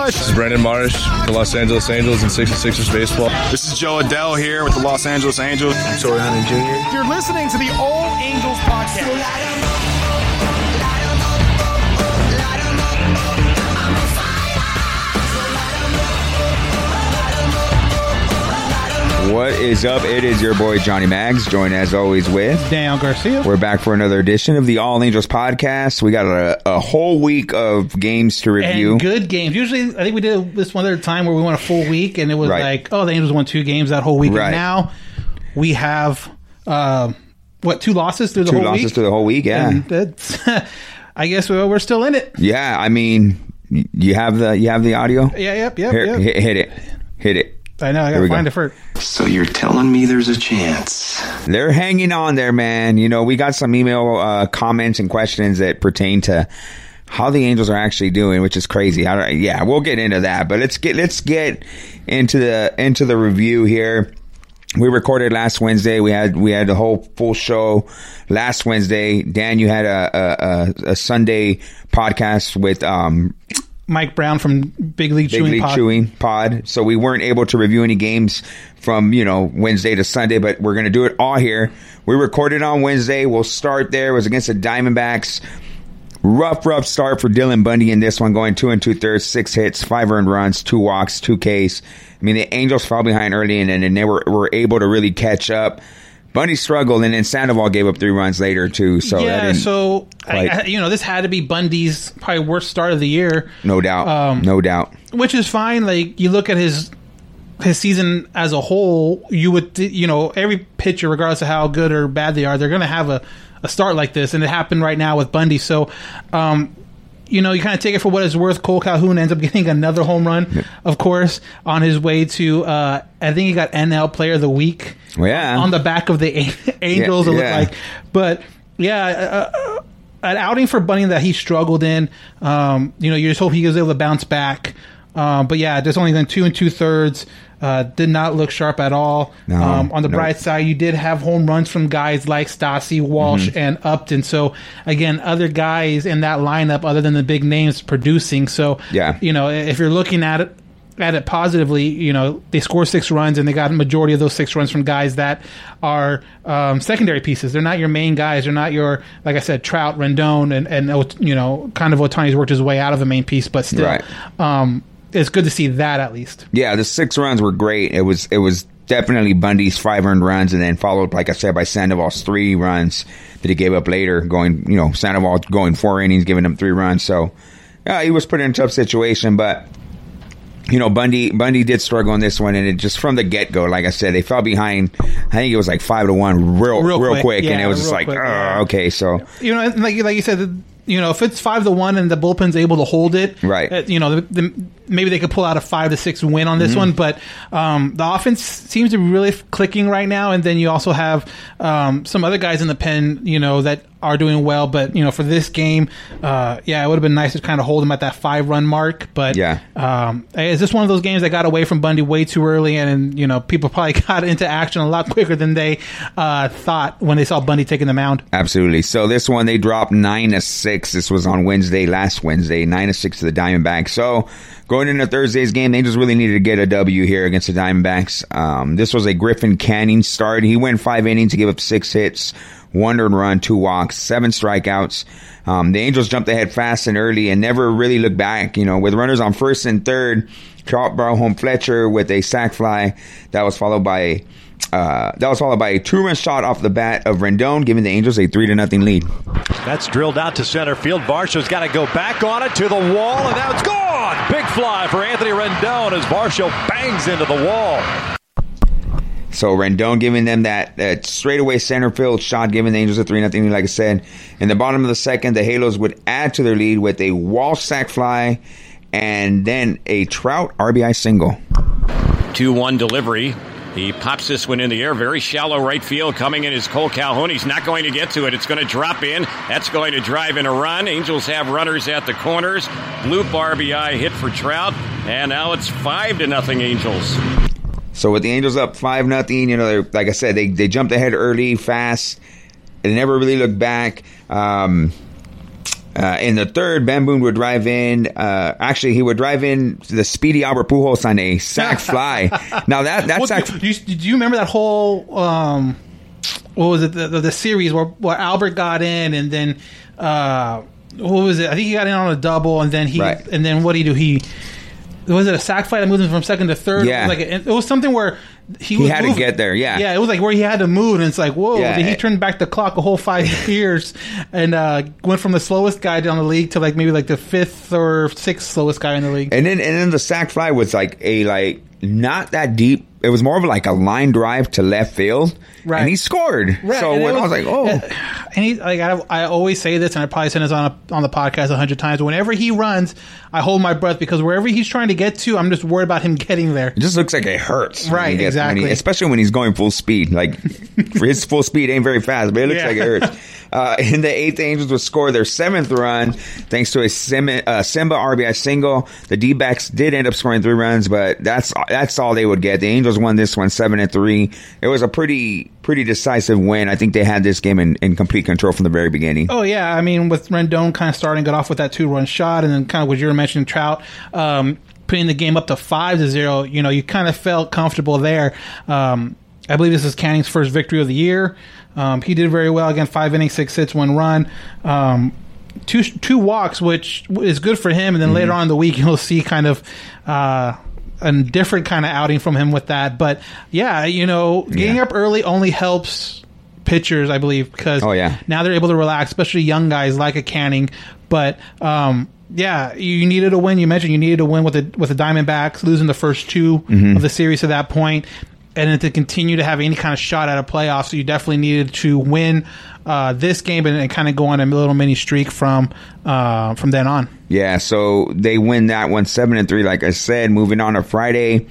I'm Trent Rush. This is Brandon Marsh, the Los Angeles Angels and 66ers baseball. This is Jo Adell here with the Los Angeles Angels. Torii Hunter Jr. You're listening to the All Angels podcast. What is up? It is your boy Johnny Mags, joined as always with. Daniel Garcia. We're back for another edition of the All Angels podcast. We got a, a whole week of games to review. And good games. Usually, I think we did this one other time where we went a full week, and it was Right. like, oh, the Angels won two games that whole week. Right. And now we have uh, what two losses through the Two whole losses week. through the whole week, yeah. That's, I guess we're, we're still in it. yeah, I mean, you have the you have the audio. Yeah, yep, yep, Here, yep. hit, hit it, hit it. I know. I gotta find go. it first. So you're telling me there's a chance? They're hanging on there, man. You know, we got some email uh, comments and questions that pertain to how the Angels are actually doing, which is crazy. I don't, yeah, we'll get into that, but let's get let's get into the into the review here. We recorded last Wednesday. We had we had the whole full show last Wednesday. Dan, you had a a, a, a Sunday podcast with um, Mike Brown from Big League Big Chewing League Pod. Chewing Pod. So we weren't able to review any games from, you know, Wednesday to Sunday, but we're going to do it all here. We recorded on Wednesday. We'll start there. It was against the Diamondbacks. Rough, rough start for Dylan Bundy in this one, going two and two thirds, six hits, five earned runs, two walks, two Ks. I mean, the Angels fell behind early and then they were, were able to really catch up. Bundy struggled and then Sandoval gave up three runs later too. So yeah, so I, I- you know this had to be Bundy's probably worst start of the year. no doubt, um, no doubt. which is fine. Like you look at his his season as a whole, you would you know every pitcher, regardless of how good or bad they are, they're going to have a, a start like this, and it happened right now with Bundy. So, um, you know, you kind of take it for what it's worth. Cole Calhoun ends up getting another home run, of course, on his way to uh, I think he got NL Player of the Week. Yeah. on the back of the A- Angels. Yeah, it yeah. looked like, but yeah. Uh, uh, an outing for Bundy that he struggled in. Um, you know, you just hope he was able to bounce back. Um, but yeah, there's only done two and two thirds. Uh, did not look sharp at all. No, um, on the no. bright side, you did have home runs from guys like Stassi, Walsh, Mm-hmm. and Upton. So again, other guys in that lineup, other than the big names, producing. So Yeah. you know, if you're looking at it at it positively, you know, they score six runs and they got a majority of those six runs from guys that are um, secondary pieces. They're not your main guys. They're not your, like I said, Trout, Rendon, and, and you know, kind of Ohtani's worked his way out of a main piece, but still, Right. um, it's good to see that at least. Yeah, the six runs were great. It was it was definitely Bundy's five earned runs, and then followed, like I said, by Sandoval's three runs that he gave up later. Going, you know, Sandoval going four innings, giving him three runs. So, yeah, he was put in a tough situation, but. You know, Bundy Bundy did struggle in this one, and it just from the get go, like I said, they fell behind. I think it was like five to one, real Real real, quick. quick, and it was just like, quick, yeah. okay, so You know, like like you said, you know, if it's five to one and the bullpen's able to hold it, Right. uh, You know, the, the, maybe they could pull out a five to six win on this one, but um, the offense seems to be really clicking right now. And then you also have um, some other guys in the pen, you know, that are doing well. But you know, for this game, uh, yeah, it would have been nice to kind of hold them at that five run mark. But Yeah. um, is this one of those games that got away from Bundy way too early, and you know, people probably got into action a lot quicker than they uh, thought when they saw Bundy taking the mound. Absolutely. So this one they dropped nine to six. This was on Wednesday, last Wednesday, nine to six to the Diamondbacks. So Going into Thursday's game, the Angels really needed to get a W here against the Diamondbacks. Um, this was a Griffin Canning start. He went five innings to give up six hits, one earned run, two walks, seven strikeouts. Um, the Angels jumped ahead fast and early and never really looked back. You know, with runners on first and third, Trout brought home Fletcher with a sac fly that was followed by uh, that was followed by a two-run shot off the bat of Rendon, giving the Angels a three to nothing lead. That's drilled out to center field. Varsho's got to go back on it to the wall, and now it's gone. Big fly for Anthony Rendon as Varsho bangs into the wall. So Rendon giving them that, that straightaway center field shot, giving the Angels a three nothing. Like I said, in the bottom of the second, the Halos would add to their lead with a wall sac fly, and then a Trout RBI single. 2 1 delivery. He pops this one in the air, very shallow right field. Coming in is Cole Calhoun. He's not going to get to it. It's going to drop in. That's going to drive in a run. Angels have runners at the corners. Loop RBI hit for Trout, and now it's five to nothing Angels. So with the Angels up five nothing, you know, they're- like I said, they they jumped ahead early, fast. They never really looked back. Um, uh, in the third, Boone would drive in. Uh, actually, he would drive in the speedy Albert Pujols on a sac fly. Now that that Well, sac, do, you, do you remember that whole um, what was it the, the, the series where, where Albert got in and then uh, what was it? I think he got in on a double and then he Right. and then what did he do? He was it a sac fly that moved him from second to third? Yeah. it was, like a, it was something where he, He was had to get there, yeah. yeah. It was like where he had to move, and it's like, whoa! Yeah. Did he turned back the clock a whole five years and uh, went from the slowest guy down the league to like maybe like the fifth or sixth slowest guy in the league? and then and then the sac fly was like a like not that deep. It was more of like a line drive to left field, Right. and he scored. Right, So when I was like, oh, and he, like I, I always say this, and I probably said this on a, on the podcast a hundred times. Whenever he runs, I hold my breath because wherever he's trying to get to, I'm just worried about him getting there. It just looks like it hurts. Right, gets- when he- especially when he's going full speed. Like for his full speed ain't very fast, but it looks Yeah. like it hurts. Uh, in the eighth, the Angels would score their seventh run thanks to a Sim, uh, Simba RBI single. The D-backs did end up scoring three runs, but that's that's all they would get. The Angels won this one seven and three. It was a pretty pretty decisive win. I think they had this game in, in complete control from the very beginning. Oh yeah, I mean with Rendon kind of starting got off with that two run shot, and then kind of what you were mentioning, Trout. Um, Putting the game up to five to zero, you know, you kind of felt comfortable there. Um, I believe this is Canning's first victory of the year. Um, he did very well again, five innings, six hits, one run. Um, two two walks, which is good for him. And then later on in the week, you'll see kind of uh, a different kind of outing from him with that. But yeah, you know, getting Yeah. up early only helps pitchers, I believe, because Oh, yeah. now they're able to relax, especially young guys like a Canning. But um, yeah, you needed a win. You mentioned you needed a win with the with the Diamondbacks, losing the first 2 Mm-hmm. of the series to that point, and then to continue to have any kind of shot at a playoff. So you definitely needed to win uh, this game and, and kind of go on a little mini streak from uh, from then on. Yeah, so they win that one seven and three. Like I said, moving on to Friday,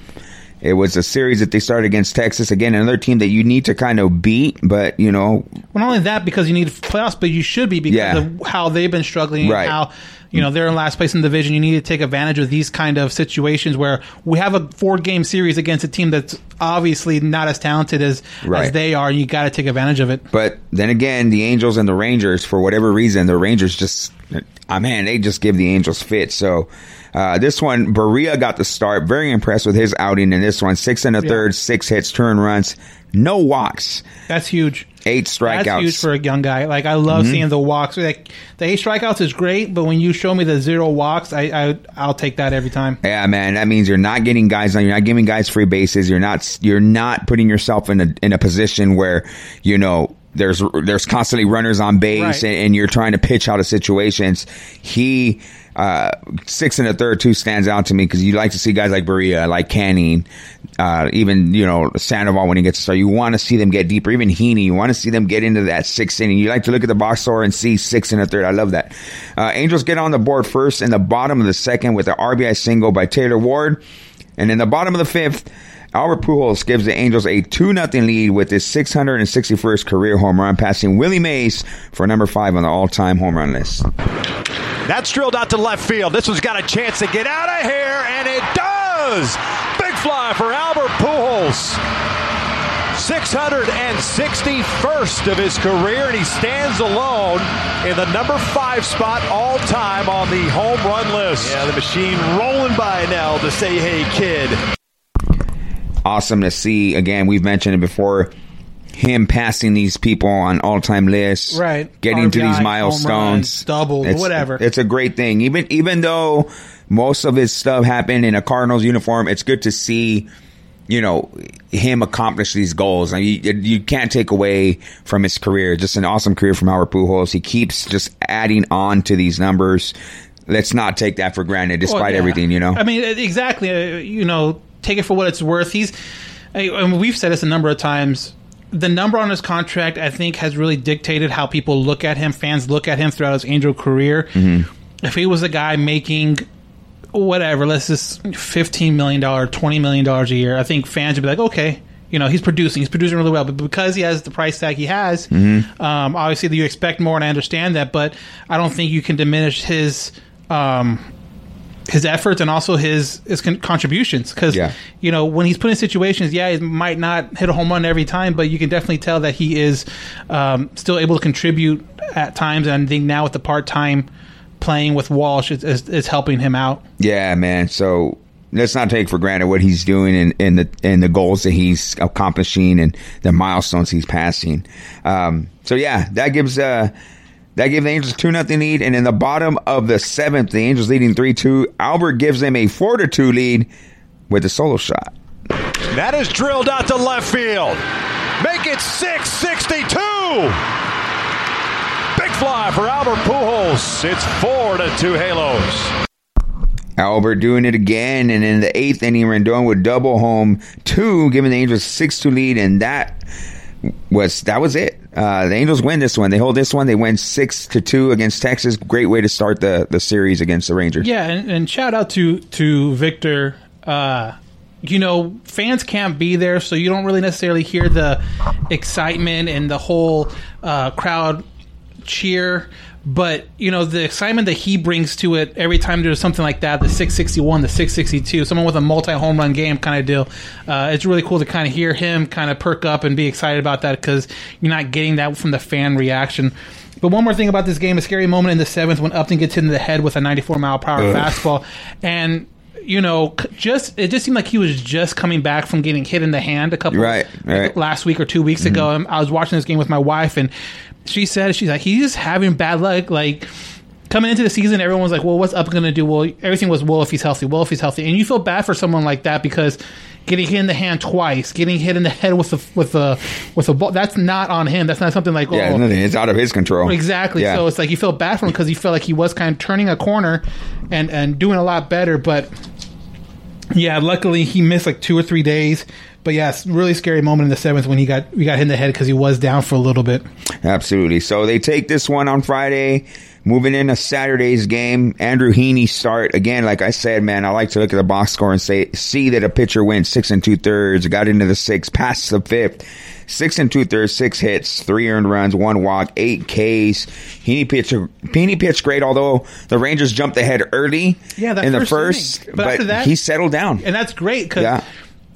it was a series that they started against Texas. Again, another team that you need to kind of beat, but you know, Well, not only that because you need playoffs, but you should be because Yeah. of how they've been struggling Right. and how you know they're in last place in the division. You need to take advantage of these kind of situations where we have a four game series against a team that's obviously not as talented as as they are. You got to take advantage of it. but then again, the Angels and the Rangers, for whatever reason, the Rangers just, ah man, they just give the Angels fit. So. Uh, this one, Barria got the start. Very impressed with his outing in this one. Six and a Yeah. third, six hits, turn runs, no walks, That's huge. eight strikeouts. That's huge for a young guy. Like I love Mm-hmm. seeing the walks. Like the eight strikeouts is great, but when you show me the zero walks, I, I I'll take that every time. Yeah, man, that means you're not getting guys on. You're not giving guys free bases. You're not. You're not putting yourself in a in a position where you know there's there's constantly runners on base Right. and, and you're trying to pitch out of situations. He uh, six and a third two stands out to me because you like to see guys like Barria, like Canning, uh, even you know Sandoval when he gets to start. You want to see them get deeper. Even Heaney, you want to see them get into that sixth inning. You like to look at the box score and see six and a third. I love that. Uh, Angels get on the board first in the bottom of the second with the RBI single by Taylor Ward, and in the bottom of the fifth. Albert Pujols gives the Angels a 2 0 lead with his 661st career home run, passing Willie Mays for number five on the all time home run list. That's drilled out to left field. This one's got a chance to get out of here, and it does. Big fly for Albert Pujols. 661st of his career, and he stands alone in the number five spot all time on the home run list. Yeah, the machine rolling by now to say, hey, kid. Awesome to see. Again, we've mentioned it before. Him passing these people on all time lists, Right. Getting to RBI, these home milestones, It's- whatever. It's a great thing. Even even though most of his stuff happened in a Cardinals uniform, it's good to see you know him accomplish these goals. I mean, you, you can't take away from his career. Just an awesome career from Albert Pujols. He keeps just adding on to these numbers. Let's not take that for granted, despite Well, yeah. everything. You know, I mean, exactly. Uh, you know, take it for what it's worth. He's, mean, we've said this a number of times. The number on his contract, I think, has really dictated how people look at him. Fans look at him throughout his Angel career. Mm-hmm. If he was a guy making whatever, let's just fifteen million dollar, twenty million dollars a year, I think fans would be like, okay, you know, he's producing, he's producing really well. But because he has the price tag he has, Mm-hmm. um, obviously you expect more, and I understand that. But I don't think you can diminish his. Um, his efforts and also his his con- contributions because Yeah. you know when he's put in situations yeah he might not hit a home run every time but you can definitely tell that he is um, still able to contribute at times and I think now with the part-time playing with Walsh is, is, is helping him out Yeah, man. So let's not take for granted what he's doing and, and the and the goals that he's accomplishing and the milestones he's passing. Um, so yeah, that gives uh that gave the Angels two nothing lead, and in the bottom of the seventh, the Angels leading three two. Albert gives them a four to two lead with a solo shot. That is drilled out to left field. Make it 662. Big fly for Albert Pujols. It's four to two Halos. Albert doing it again, and in the eighth inning, Rendon with double home two, giving the Angels six two lead, and that was that was it. Uh, the Angels win this one. They hold this one. They win six to two against Texas. Great way to start the the series against the Rangers. yeah and, and shout out to to Victor uh you know, fans can't be there, so you don't really necessarily hear the excitement and the whole uh, crowd cheer. But you know the excitement that he brings to it every time there's something like that, the 661, the 662, someone with a multi home run game kind of deal. Uh, it's really cool to kind of hear him kind of perk up and be excited about that because you're not getting that from the fan reaction. But one more thing about this game, a scary moment in the seventh when Upton gets hit in the head with a 94 mile per hour Ugh. fastball, and you know, just it just seemed like he was just coming back from getting hit in the hand a couple Right, right. last week or two weeks ago. Um, I was watching this game with my wife, and she said she's like he's just having bad luck, like. Coming into the season, everyone was like, "Well, what's up going to do?" Well, everything was, "Well, if he's healthy, well, if he's healthy," and you feel bad for someone like that because getting hit in the hand twice, getting hit in the head with a with a with a ball, that's not on him. That's not something like, Yeah, "Oh, nothing. It's out of his control. Exactly. Yeah. So it's like you feel bad for him because you felt like he was kind of turning a corner and and doing a lot better. But yeah, luckily he missed like two or three days. But yeah, really scary moment in the seventh when he got we got hit in the head because he was down for a little bit. Absolutely. So they take this one on Friday. Moving in a Saturday's game, Andrew Heaney start again. Like I said, man, I like to look at the box score and say see that a pitcher went six and two thirds, got into the six, past the fifth, six and two thirds, six hits, three earned runs, one walk, eight Ks. Heaney pitched Heaney pitched great, although the Rangers jumped ahead early. Yeah, that in the first inning. But after that- he settled down. And that's great because Yeah.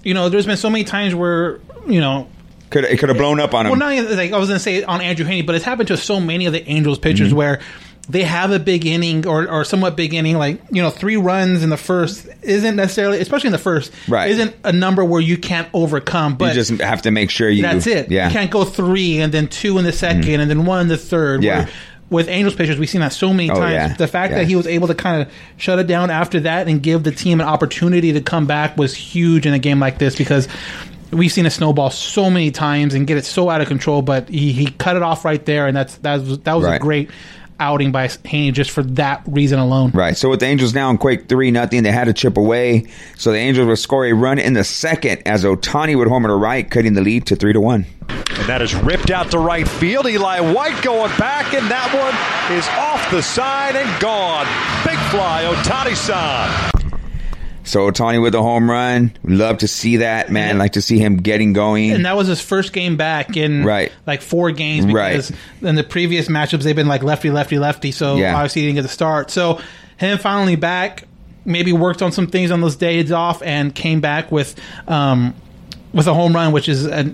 You know there's been so many times where you know Could it could have blown up on him? Well, not even, like I was going to say on Andrew Heaney, but it's happened to so many of the Angels pitchers Mm-hmm. where they have a big inning or, or somewhat big inning, like you know, three runs in the first isn't necessarily, especially in the first, Right. Isn't a number where you can't overcome. But you just have to make sure you. that's it. Yeah. You can't go three and then two in the 2nd and then one in the third. Yeah. Where With Angels pitchers, we've seen that so many Oh, times. yeah. The fact Yeah. that he was able to kind of shut it down after that and give the team an opportunity to come back was huge in a game like this because we've seen a snowball so many times and get it so out of control. But he, he cut it off right there, and that's that was that was a great outing by Heaney just for that reason alone. Right. So with the Angels now in Quake three nothing, they had to chip away. So the Angels would score a run in the second as Ohtani would homer to right, cutting the lead to three to one. And that is ripped out to right field. Eli White going back, and that one is off the side and gone. Big fly, Ohtani san. So Ohtani with a home run. Love to see that, man. Like to see him getting going. And that was his first game back in Right. like four games Right. because in the previous matchups they've been like lefty, lefty, lefty. So Yeah. obviously he didn't get the start. So him finally back, maybe worked on some things on those days off and came back with um, with a home run, which is, uh,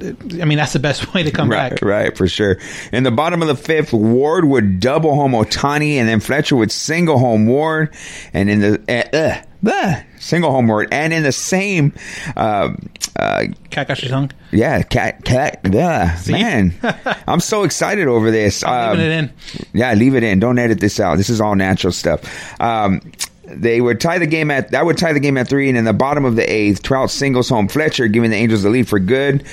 I mean, that's the best way to come Right, back. right, for sure. In the bottom of the fifth, Ward would double home Ohtani, and then Fletcher would single home Ward, and in the uh, uh, single home Ward, and in the same, uh, uh, Cat got your tongue. yeah, cat, cat, yeah, man, I'm so excited over this. Um, leaving it in. yeah, leave it in. Don't edit this out. This is all natural stuff. Um, they would tie the game at that would tie the game at three, and in the bottom of the eighth, Trout singles home Fletcher, giving the Angels the lead for good.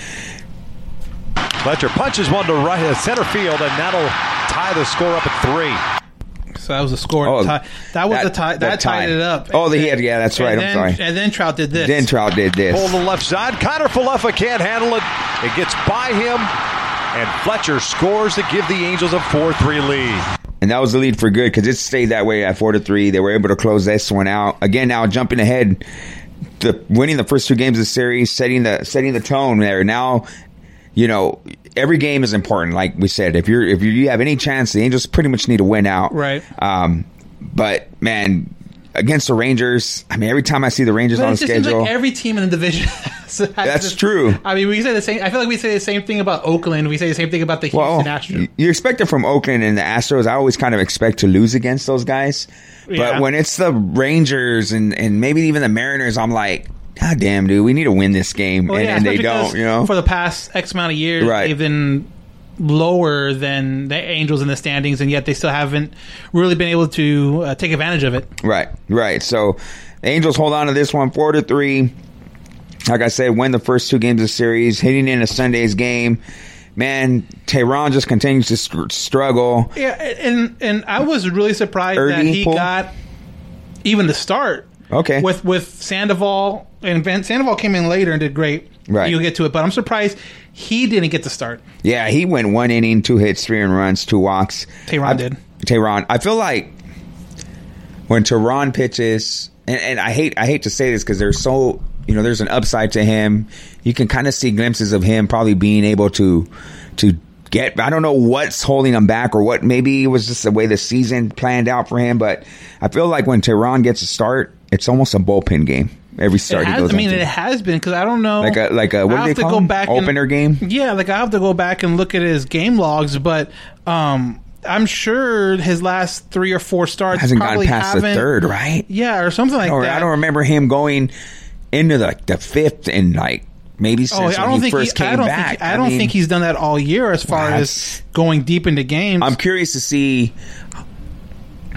Fletcher punches one to right uh, center field, and that'll tie the score up at three. So that was the score. Oh, tie. That was that- the tie. That, that tied tie. it up. Oh, the- yeah, yeah, that's And right. I'm then- sorry. And then Trout did this. Then Trout did this. Pull the left side. Kiner-Falefa can't handle it. It gets by him, and Fletcher scores to give the Angels a 4-3 lead. And that was the lead for good because it stayed that way at four to three. They were able to close this one out again. Now jumping ahead, the winning the first two games of the series, setting the setting the tone there. Now, you know, every game is important. Like we said, if you're if you have any chance, the Angels pretty much need to win out. Right. Um, but man. Against the Rangers, I mean, every time I see the Rangers on the schedule, like every team in the division. has- has That's this- true. I mean, we say the same. I feel like we say the same thing about Oakland. We say the same thing about the Houston Well, Astros. you expect it from Oakland and the Astros. I always kind of expect to lose against those guys. Yeah. But when it's the Rangers and, and maybe even the Mariners, I'm like, God damn, dude, we need to win this game. Well, and yeah, and they don't, you know? For the past X amount of years, Right. they've been lower than the Angels in the standings, and yet they still haven't really been able to uh, take advantage of it. Right, right. So Angels hold on to this one, four to three. Like I said, win the first two games of the series, hitting in a Sunday's game. Man, Teheran just continues to str- struggle. Yeah, and and I was really surprised that he pull? got even the start. Okay. With with Sandoval and Van Sandoval came in later and did great. Right. You'll get to it, but I'm surprised he didn't get the start. Yeah, he went one inning, two hits, three earned runs, two walks. Teheran I- did. Teheran. I feel like when Teheran pitches, and, and I hate I hate to say this because there's so you know there's an upside to him. You can kind of see glimpses of him probably being able to to get. I don't know what's holding him back or what. Maybe it was just the way the season planned out for him. But I feel like when Teheran gets a start, it's almost a bullpen game. Every start he goes I mean, into. it has been because I don't know. like a like a what I do have they to call go back and- opener game. Yeah, like I have to go back and look at his game logs, but um, I'm sure his last three or four starts Hasn't gone past the third, right? Yeah, or something like or that. I don't remember him going into the the fifth and like maybe since Oh, I don't he think first he, I came don't back. Think, I don't mean, think he's done that all year as far as going deep into games. I'm curious to see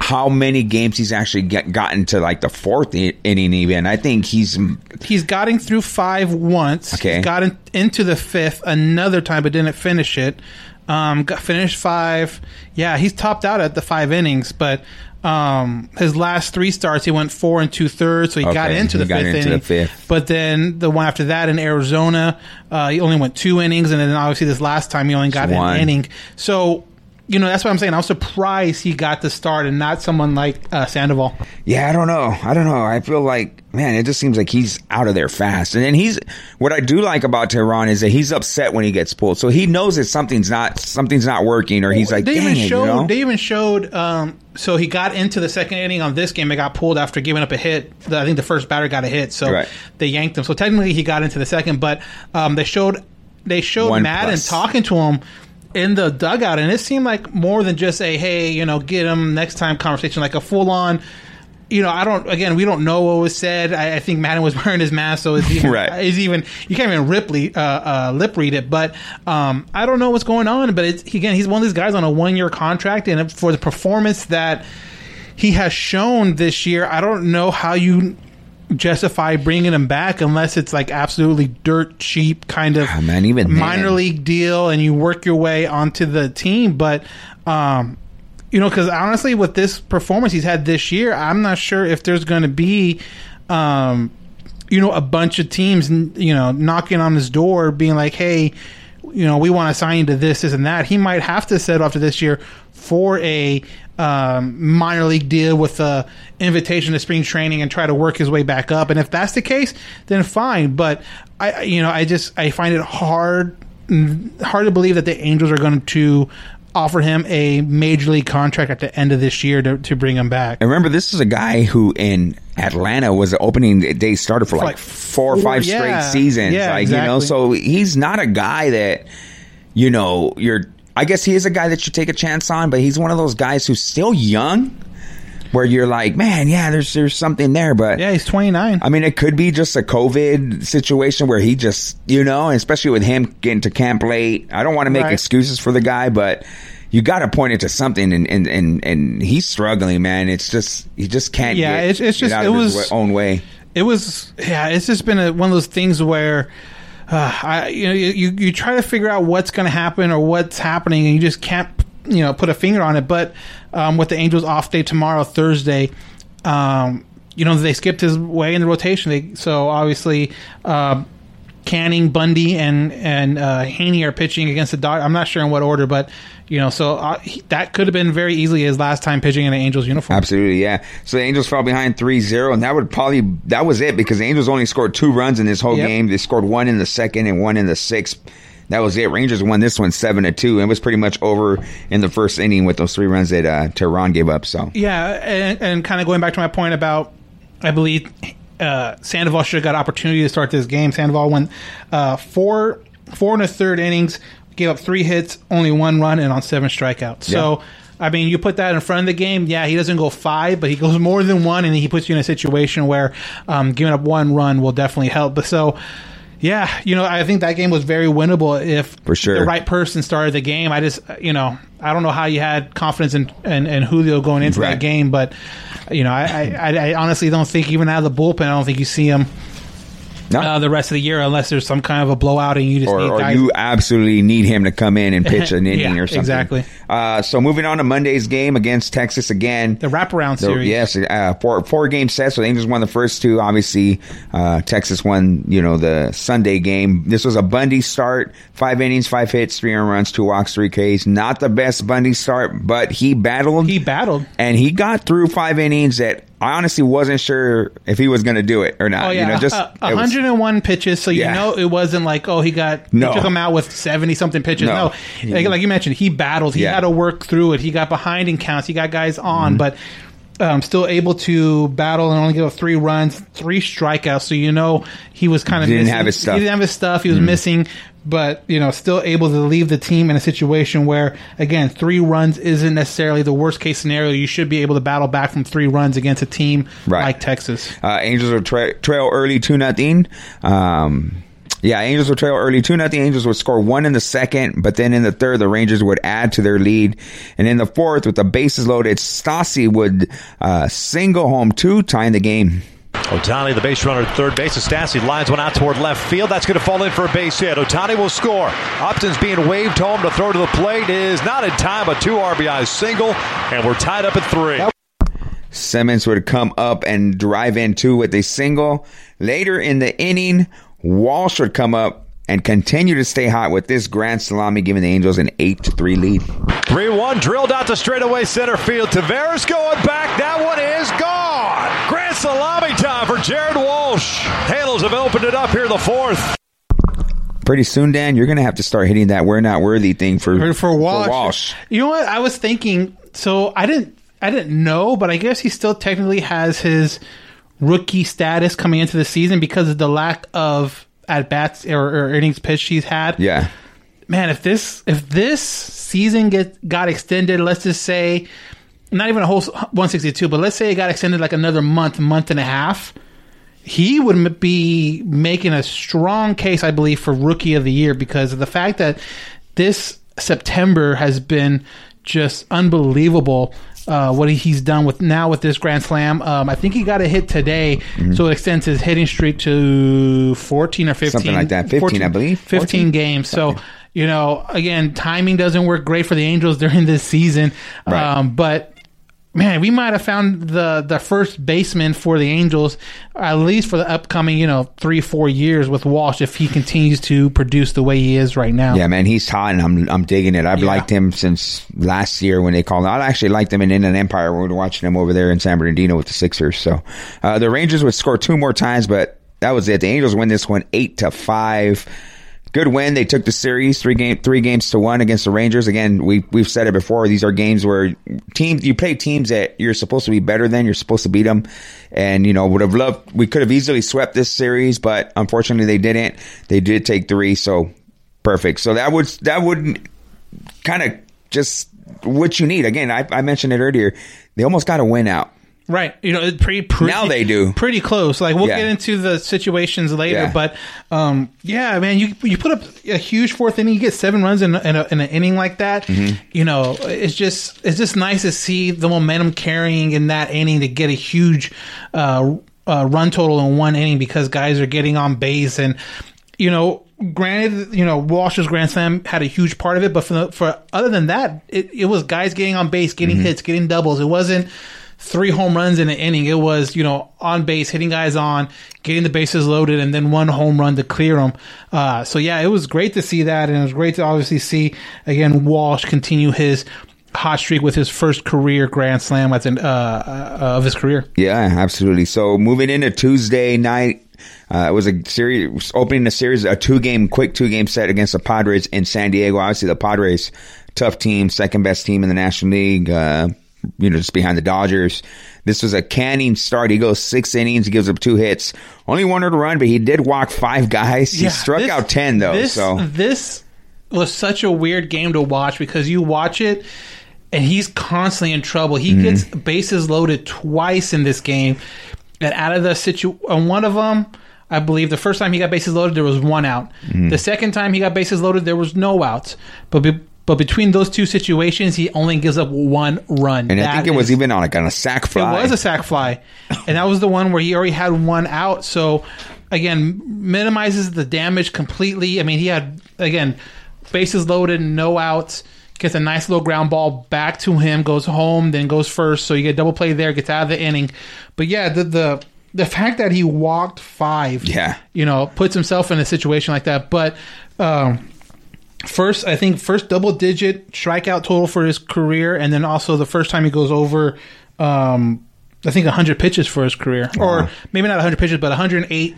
how many games he's actually get, gotten to like the fourth inning. Even I think he's he's gotten through five once. Okay. He's gotten into the fifth another time, but didn't finish it. Um, got finished five. Yeah, he's topped out at the five innings, but um, his last three starts, he went four and two thirds, so he got Okay, into he the got fifth into the inning. fifth. But then the one after that in Arizona, uh, he only went two innings, and then obviously this last time he only got one. an inning. So. You know that's what I'm saying. I was surprised he got the start and not someone like uh, Sandoval. yeah. I don't know. I don't know. I feel like man, it just seems like he's out of there fast. And then he's what I do like about Teheran is that he's upset when he gets pulled, so he knows that something's not something's not working, or he's like, they even it, showed you know? they even showed um so he got into the second inning on this game and got pulled after giving up a hit i think the first batter got a hit so Right. they yanked him so technically he got into the second but um they showed they showed One Maddon plus. talking to him in the dugout and it seemed like more than just a hey you know get him next time conversation like a full-on you know, I don't. Again, we don't know what was said. I, I think Maddon was wearing his mask, so it's even, Right. it's even you can't even Ripley uh, uh, lip read it. But um, I don't know what's going on. But it's again, he's one of these guys on a one year contract, and for the performance that he has shown this year, I don't know how you justify bringing him back unless it's like absolutely dirt cheap kind of Ah, man, even minor then. league deal, and you work your way onto the team. But um, you know, because honestly, with this performance he's had this year, I'm not sure if there's going to be, um, you know, a bunch of teams, you know, knocking on his door, being like, "Hey, you know, we want to sign you to this, this, and that." He might have to set off to this year for a um, minor league deal with a invitation to spring training and try to work his way back up. And if that's the case, then fine. But I, you know, I just I find it hard hard to believe that the Angels are going to offer him a major league contract at the end of this year to, to bring him back. And remember, this is a guy who in Atlanta was the opening day starter for, like, like four or five yeah. straight seasons. Yeah, like, you know, so he's not a guy that, you know, you're, I guess he is a guy that you take a chance on, but he's one of those guys who's still young where you're like, man, yeah, there's, there's something there, but Yeah, he's 29. I mean, it could be just a COVID situation where he just, you know, especially with him getting to camp late. I don't want to make Right. excuses for the guy, but you got to point it to something, and, and and and he's struggling, man. It's just he just can't. Yeah, get, it's- it's just- it was- wa- own way. it was yeah it's just been a, one of those things where uh, I you know you you try to figure out what's going to happen or what's happening and you just can't you know put a finger on it but um, with the Angels off day tomorrow Thursday um, you know they skipped his way in the rotation they, so obviously uh, Canning, Bundy, and and uh, Heaney are pitching against the Dodgers. I'm not sure in what order, but you know, so uh, he, that could have been very easily his last time pitching in an Angels uniform. Absolutely, yeah. So the Angels fell behind 3-0, and that would probably that was it because the Angels only scored two runs in this whole Yep. game. They scored one in the second and one in the sixth. That was it. Rangers won this one seven to two. It was pretty much over in the first inning with those three runs that uh, Teheran gave up. So Yeah, and, and kind of going back to my point about, I believe uh, Sandoval should have got opportunity to start this game. Sandoval went uh, four four and a third innings, gave up three hits, only one run, and on seven strikeouts. So. I mean, you put that in front of the game. Yeah, he doesn't go five, but he goes more than one, and he puts you in a situation where um, giving up one run will definitely help. But so, yeah, you know, I think that game was very winnable if For sure. the right person started the game. I just, you know, I don't know how you had confidence in in, in Julio going into Right. that game, but you know, I, I- I honestly don't think even out of the bullpen, I don't think you see him no. uh, the rest of the year unless there's some kind of a blowout and you just or, need or guys. you absolutely need him to come in and pitch an inning Yeah, or something. exactly. Uh, so moving on to Monday's game against Texas again. the wraparound The- series. yes, uh, four four game set. So the Angels won the first two. Obviously, uh, Texas won. You know the Sunday game. This was a Bundy start. Five innings, five hits, three earned runs, two walks, three Ks. Not the best Bundy start, but he battled. He battled. and he got through five innings that I honestly wasn't sure if he was going to do it or not. Oh yeah, you know, just uh, it was- 101 pitches. So you Yeah. know it wasn't like oh he got No. he took him out with 70 something pitches. No. No, like, like you mentioned, he battled. He Yeah. Mm-hmm. had to work through it. He got behind in counts. He got guys on, but um, still able to battle and only give up three runs, three strikeouts. So you know he was kind of Didn't missing. have his stuff. He didn't have his stuff. He Mm-hmm. was missing. But you know, still able to leave the team in a situation where, again, three runs isn't necessarily the worst case scenario. You should be able to battle back from three runs against a team Right. like Texas. Uh, Angels would tra- trail early two nothing. Um, yeah, Angels would trail early two nothing. Angels would score one in the second, but then in the third, the Rangers would add to their lead, and in the fourth, with the bases loaded, Stassi would uh, single home two, tying the game. Ohtani, the base runner at third base. Stassi lines one out toward left field. That's going to fall in for a base hit. Ohtani will score. Upton's being waved home to throw to the plate. Is not in time, a two RBI single, and we're tied up at three. Simmons would come up and drive in two with a single. Later in the inning, Walsh would come up and continue to stay hot with this grand salami, giving the Angels an eight to three lead. 3 1 drilled out to straightaway center field. Taveras going back. That one is gone. Grand salami time for Jared Walsh. Halos have opened it up here in the fourth. Pretty soon, Dan, you're gonna have to start hitting that "we're not worthy" thing for for, for Walsh. Walsh. You know what? I was thinking. So I didn't. I didn't know, but I guess he still technically has his rookie status coming into the season because of the lack of at bats or, or innings pitched he's had. Yeah, Man, if this if this season get got extended, let's just say not even a whole 162, but let's say it got extended like another month, month and a half. He would be making a strong case, I believe, for rookie of the year because of the fact that this September has been just unbelievable. Uh, what he's done with now with this Grand Slam, um, I think he got a hit today, Mm-hmm. so it extends his hitting streak to fourteen or fifteen, Something like that. 15, I believe. 15 14? games. So, you know, again, timing doesn't work great for the Angels during this season. Right. Um, but man, we might have found the the first baseman for the Angels, at least for the upcoming, you know, three four years with Walsh if he continues to produce the way he is right now. yeah, man, he's hot, and I'm I'm digging it. I've Yeah. liked him since last year when they called. him. I actually liked him in Inland Empire. We were watching him over there in San Bernardino with the Sixers. So uh, the Rangers would score two more times, but that was it. The Angels win this one eight to five. Good win. They took the series three game three games to one against the Rangers. Again, we we've said it before. These are games where teams you play teams that you're supposed to be better than. You're supposed to beat them, and you know would have loved. We could have easily swept this series, but unfortunately they didn't. They did take three, so perfect. So that would that would kind of just what you need. Again, I, I mentioned it earlier. They almost got a win out. Right. You know, it's pretty, pretty Now they do. pretty close. Like we'll Yeah. get into the situations later, Yeah. but um, yeah, man, you you put up a huge fourth inning, you get seven runs in, in, a, in an inning like that. Mm-hmm. You know, it's just it's just nice to see the momentum carrying in that inning to get a huge uh, uh, run total in one inning because guys are getting on base and you know. Granted, you know Walsh's grand slam had a huge part of it, but for the, for other than that, it, it was guys getting on base, getting Mm-hmm. hits, getting doubles. It wasn't three home runs in an inning. It was, you know, on base, hitting guys on, getting the bases loaded, and then one home run to clear them. Uh, so yeah, it was great to see that, and it was great to obviously see again Walsh continue his hot streak with his first career grand slam at the, uh, uh, of his career. Yeah, absolutely. So moving into Tuesday night, uh, it was a series opening the series a two game quick two game set against the Padres in San Diego. Obviously, the Padres tough team, second best team in the National League. Uh, you know, just behind the Dodgers. This was a canning start. He goes six innings. He gives up two hits. Only one earned run, but he did walk five guys. He struck this- out ten though. This, so this was such a weird game to watch because you watch it and he's constantly in trouble. He Mm-hmm. gets bases loaded twice in this game, and out of the situ, on one of them. I believe the first time he got bases loaded, there was one out. Mm-hmm. The second time he got bases loaded, there was no outs. But be, but between those two situations, he only gives up one run. and I That think it was is- even on like on a sac fly. it was a sac fly, and that was the one where he already had one out. So again, minimizes the damage completely. I mean, he had again bases loaded, no outs. Gets a nice little ground ball back to him, goes home, then goes first. So you get double play there, gets out of the inning. But yeah, the the the fact that he walked five, Yeah. you know, puts himself in a situation like that. But um, first, I think first double digit strikeout total for his career, and then also the first time he goes over, um, I think 100 pitches for his career, or maybe not 100 pitches, but 108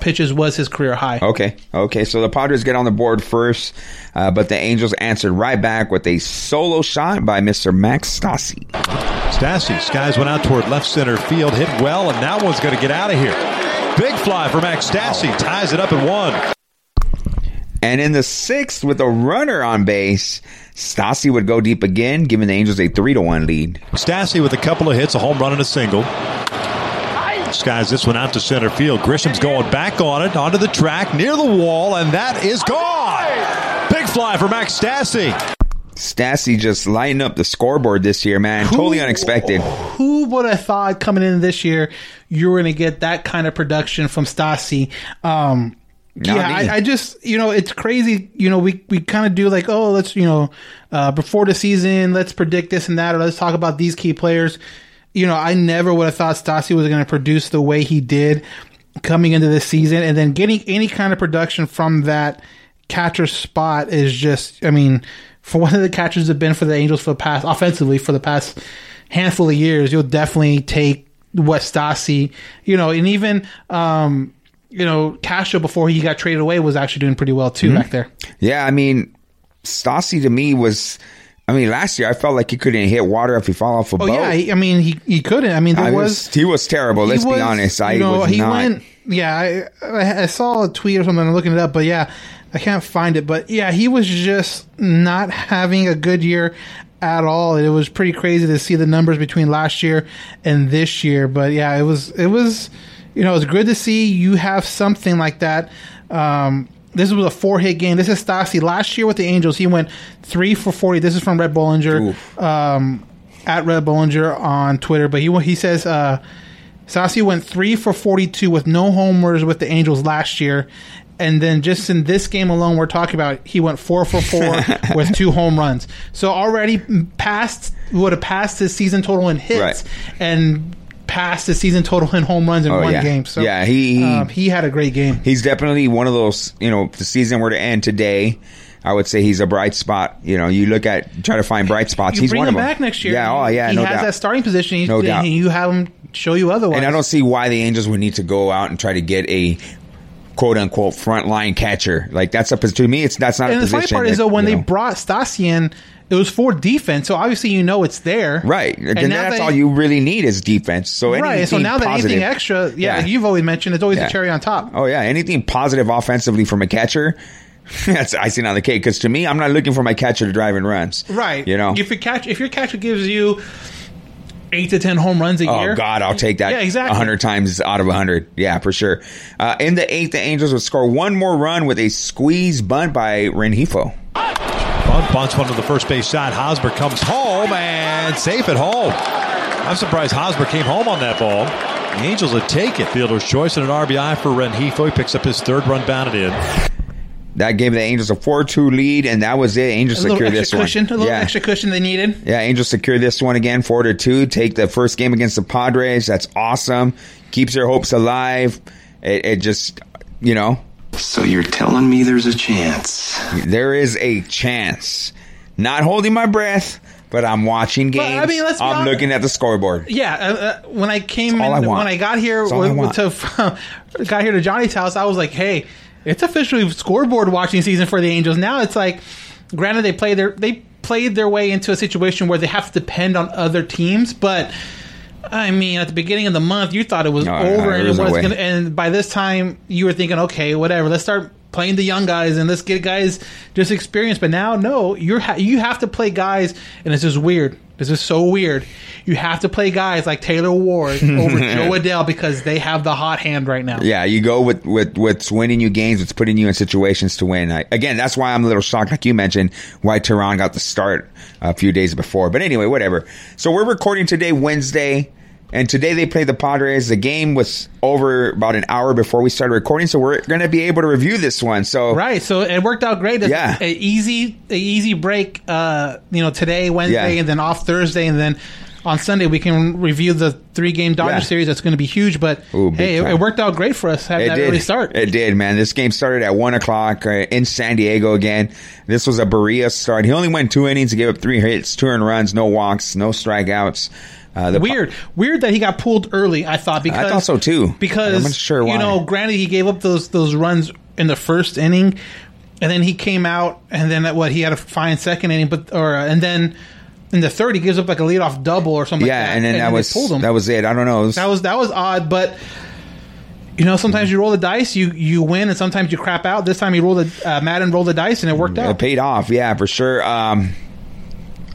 pitches was his career high. Okay. Okay. So the Padres get on the board first, uh, but the Angels answered right back with a solo shot by Mr. Max Stassi. Stassi skies one out toward left center field, hit well, and that one's going to get out of here. Big fly for Max Stassi, ties it up at one. And in the sixth, with a runner on base, Stassi would go deep again, giving the Angels a three to one lead. Stassi with a couple of hits, a home run and a single. Skies this one out to center field. Grisham's going back on it, onto the track, near the wall, and that is gone. Big fly for Max Stassi. Stassi just lighting up the scoreboard this year, man. Totally unexpected. Who would have thought coming in this year you were going to get that kind of production from Stassi? Um, Not yeah. I, I just you know it's crazy. You know we we kind of do like oh let's you know uh, before the season let's predict this and that or let's talk about these key players. You know I never would have thought Stassi was going to produce the way he did coming into this season and then getting any kind of production from that catcher spot is just I mean for one of the catchers have been for the Angels for the past offensively for the past handful of years you'll definitely take what Stassi you know and even um you know Castro before he got traded away was actually doing pretty well too Mm-hmm. back there Yeah, I mean, Stassi to me was. I mean, last year I felt like he couldn't hit water if he fall off a oh boat. yeah he, I mean he he couldn't I mean there I was, was, he was terrible. he Let's was, be honest. I you know, was he not. went yeah I, I I saw a tweet or something I'm looking it up but yeah I can't find it but yeah he was just not having a good year at all it was pretty crazy to see the numbers between last year and this year but yeah it was it was you know it's good to see you have something like that um this was a four hit game. This is Stassi. Last year with the Angels, he went three for 40. This is from Rhett Bollinger, um, at Rhett Bollinger on Twitter. But he he says, uh, Stassi went three for 42 with no homers with the Angels last year. And then just in this game alone, we're talking about he went four for four with two home runs. So already passed would have passed his season total in hits Right. and passed his season total in home runs in Oh, one yeah. game. So Yeah, he- he- um, he had a great game. He's definitely one of those. You know, if the season were to end today, I would say he's a bright spot. You know, you look at try to find bright spots. You he's bring one him of them. back next year. Yeah, oh yeah, he no has doubt. that starting position. He's, No doubt. you have him show you otherwise. And I don't see why the Angels would need to go out and try to get a quote unquote frontline catcher. Like that's a to me, it's that's not And a the funny part is though, when they know. brought Stassi in, it was for defense. So obviously, you know it's there, right, and, now that's they- all you really need is defense. So right. So now that positive- anything extra, yeah, Yeah. you've always mentioned, it's always Yeah. the cherry on top. Oh yeah, anything positive offensively from a catcher, that's icing on the cake. Because to me, I'm not looking for my catcher to drive in runs. Right. You know. if your catch, if your catcher gives you eight to ten home runs a Oh year, Oh God, I'll take that. Yeah, exactly. hundred times out of hundred. Yeah, for sure. Uh, in the eighth, the Angels would score one more run with a squeeze bunt by Rengifo. Bunt bunts one to the first base side. Hosmer comes home and safe at home. I'm surprised Hosmer came home on that ball. The Angels would take it. Fielder's choice and an RBI for Rengifo. He picks up his third run bounded in. That gave the Angels a four-two lead, and that was it. Angels a little secure this cushion, one. a little yeah. extra cushion they needed. Yeah, Angels secure this one again, four to two. Take the first game against the Padres. That's awesome. Keeps their hopes alive. It, it just, you know, So you're telling me there's a chance? there is a chance. Not holding my breath, but I'm watching But, games. I mean, let's I'm honest- looking at the scoreboard. Yeah, uh, uh, when I came in, I when I got here That's all I to got here to Johnny's house, I was like, hey, it's officially scoreboard watching season for the Angels. Now it's like, granted, they play their they played their way into a situation where they have to depend on other teams, but. I mean, at the beginning of the month, you thought it was No, over, no, and it no was gonna. And by this time, you were thinking, okay, whatever. Let's start playing the young guys, and let's get guys just experience. But now, no, you're ha- you have to play guys, and it's just weird. This is so weird. You have to play guys like Taylor Ward over Jo Adell because they have the hot hand right now. Yeah, you go with, with what's winning you games, what's putting you in situations to win. I, again, that's why I'm a little shocked, like you mentioned, why Teheran got the start a few days before. But anyway, whatever. So we're recording today, Wednesday, and today they play the Padres. The game was over about an hour before we started recording, so we're going to be able to review this one. So Right, so it worked out great. It's Yeah. a easy, a easy break. Uh, you know, today, Wednesday, Yeah. and then off Thursday, and then on Sunday we can review the three game Dodger Yeah. series. That's going to be huge. But Ooh, hey, it, it worked out great for us having that early start. It did, man. This game started at one o'clock uh, in San Diego again. This was a Barria start. He only went two innings. He gave up three hits, two earned runs, no walks, no strikeouts. Uh, Weird, weird that he got pulled early. I thought because I thought so, too. Because I'm sure why. you know, granted, he gave up those those runs in the first inning, and then he came out, and then at what he had a fine second inning, but or and then in the third he gives up like a leadoff double or something. yeah, like that, and then that they was pulled him. that was it. I don't know. Was- that was that was odd, but. You know, sometimes you roll the dice, you you win, and sometimes you crap out. This time he rolled the uh, Maddon rolled the dice, and it worked out. it paid off. Yeah, for sure. Um,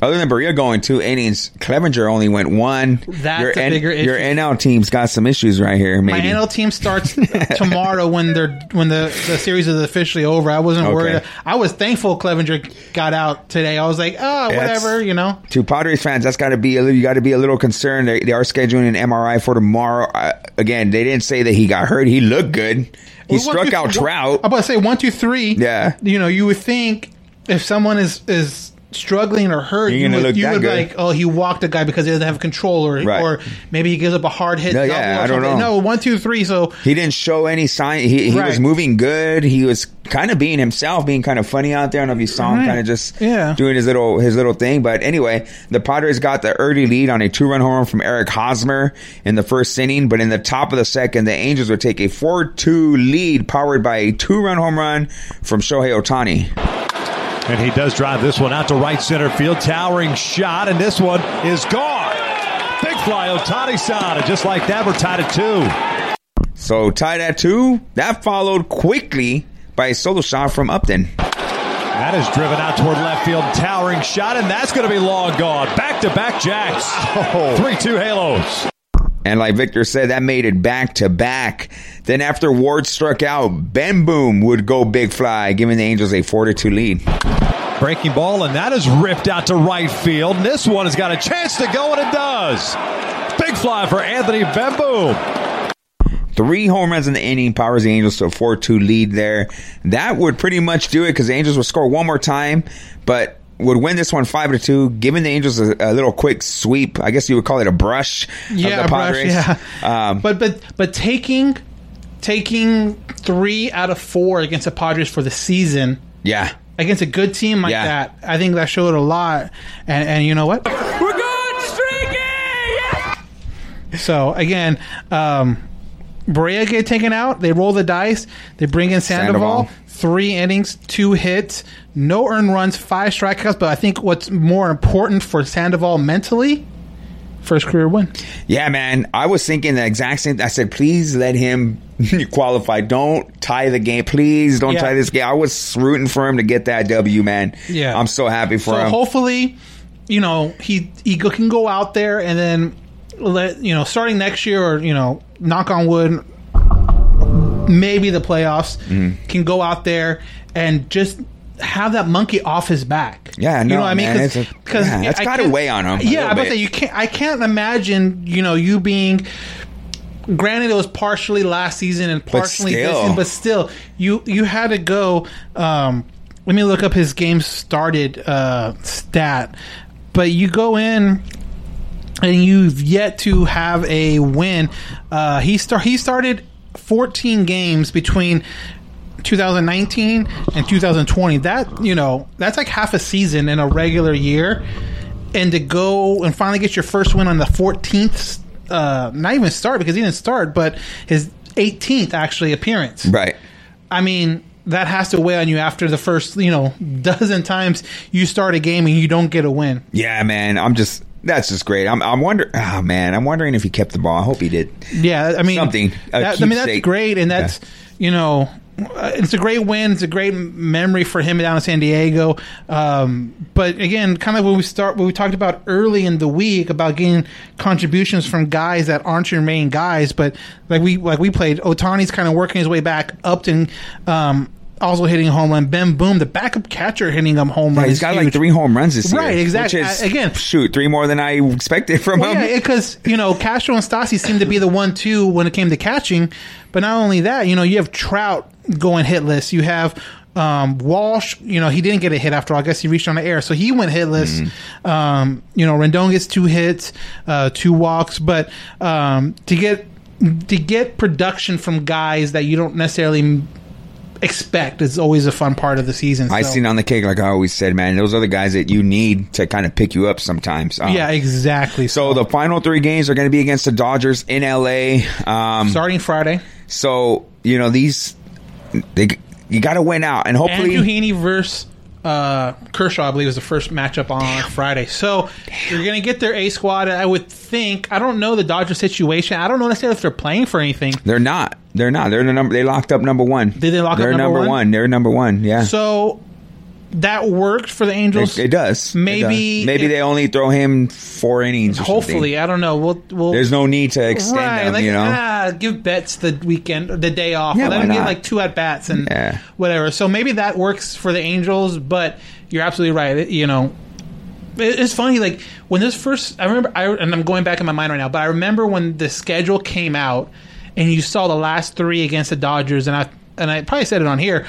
other than Barria going two innings, Clevenger only went one. That's your a bigger Your. NL team's got some issues right here. My NL team starts tomorrow when they're when the, the series is officially over. I wasn't Okay. worried. I was thankful Clevenger got out today. I was like, oh, That's- whatever, you know. to Padres fans, that's got to be a little, you got to be a little concerned. They, they are scheduling an MRI for tomorrow. Uh, again, they didn't say that he got hurt. He looked good. He Well, struck two- out one- Trout. I'm about to say one, two, three. Yeah. You know, you would think if someone is is struggling or hurt, You're you gonna would, look you that would good. like, oh, he walked a guy because he doesn't have control, or Right. or maybe he gives up a hard hit. No, double yeah, or I don't something. know. No, one, two, three. So He didn't show any sign. He, he was Right. moving good. He was kind of being himself, being kind of funny out there. I don't know if you saw him Right. kind of just Yeah. doing his little his little thing. But anyway, the Padres got the early lead on a two run home run from Eric Hosmer in the first inning. But in the top of the second, the Angels would take a four two lead, powered by a two run home run from Shohei Ohtani. And he does drive this one out to right center field. Towering shot, and this one is gone. Big fly, Ohtani Sada. Just like that, we're tied at two. So tied at two. That followed quickly by a solo shot from Upton. That is driven out toward left field. Towering shot, and that's going to be long gone. Back to back jacks. 3 2 Halos. And like Victor said, that made it back to back. Then after Ward struck out, Bemboom would go big fly, giving the Angels a 4 to 2 lead. Breaking ball, and that is ripped out to right field. And this one has got a chance to go, and it does. Big fly for Anthony Bemboom. Three home runs in the inning powers the Angels to a 4 2 lead there. That would pretty much do it because the Angels would score one more time, but would win this one 5 to 2, giving the Angels a, a little quick sweep. I guess you would call it a brush yeah, of the brush, Padres. yeah. Um, but but but taking taking three out of four against the Padres for the season yeah. against a good team like Yeah. that, I think that showed a lot. And and you know what? We're going streaky! Yeah! So again, um, Barria get taken out. They roll the dice. They bring in Sandoval. Sandoval. Three innings, two hits, no earned runs, five strikeouts. But I think what's more important for Sandoval mentally, first career win. Yeah, man. I was thinking the exact same. I said, please let him qualify. Don't tie the game. Please don't Yeah. tie this game. I was rooting for him to get that W, man. Yeah. I'm so happy for So him. hopefully, you know, he he can go out there and then let you know starting next year or you know, knock on wood, maybe the playoffs Mm-hmm. can go out there and just have that monkey off his back. Yeah, you know what I mean? man, a- yeah, that's gotta can't- weigh on him Yeah, little I bet bit. that you can't. I can't imagine you know you being. Granted, it was partially last season and partially this still. season, but still, you you had to go. Um, let me look up his game started uh, stat. But you go in and you've yet to have a win. Uh, he start he started 14 games between 2019 and 2020. That you know that's like half a season in a regular year, and to go and finally get your first win on the 14th, uh, not even start because he didn't start, but his 18th actually appearance. right. I mean, that has to weigh on you after the first, you know, dozen times you start a game and you don't get a win. Yeah, man. I'm just. That's just great. I'm. I'm wondering. Oh man, I'm wondering if he kept the ball. I hope he did. Yeah, I mean, Something, That, I mean, that's great, and that's you know, uh, it's a great win. It's a great memory for him down in San Diego. Um, but again, kind of when we start, when we talked about early in the week about getting contributions from guys that aren't your main guys, but like we like we played, Ohtani's kind of working his way back. Upton. Um, also hitting a home run. Bemboom, the backup catcher, hitting him home Yeah, run. he's got like three home runs this year. Right, exactly. Which is, I- again- shoot, three more than I expected from Well, him. yeah, because you know Castro and Stassi seemed to be the one-two when it came to catching, but not only that, you know you have Trout going hitless. You have um, Walsh. You know he didn't get a hit after all. I guess he reached on the air, so he went hitless. Mm-hmm. Um, you know Rendon gets two hits, uh, two walks, but um, to get to get production from guys that you don't necessarily expect It's always a fun part of the season. I so- seen on the cake, like I always said, man. Those are the guys that you need to kind of pick you up sometimes. Um, Yeah, exactly. So the final three games are going to be against the Dodgers in LA. Um, starting Friday, so you know these, they you got to win out, and hopefully, Andrew Heaney versus uh, Kershaw, I believe, is the first matchup on Friday. So you're going to get their A squad. I would think. I don't know the Dodger situation. I don't know necessarily if they're playing for anything. they're not. They're not. They're the number. They locked up number one. Did they lock up They're number one? They're number one. Yeah. So that worked for the Angels. it, it does. It Maybe- does. maybe it- they only throw him four innings. Or Hopefully. I don't know. We'll, we'll there's no need to extend right, them. like, you know. ah, give Betts the weekend, the day off. Yeah, Let him get like two at bats and Yeah. whatever. So maybe that works for the Angels, but you're absolutely right. It- you know, it- it's funny. Like when this first, I remember, I, and I'm going back in my mind right now, but I remember when the schedule came out and you saw the last three against the Dodgers, and I and I probably said it on here.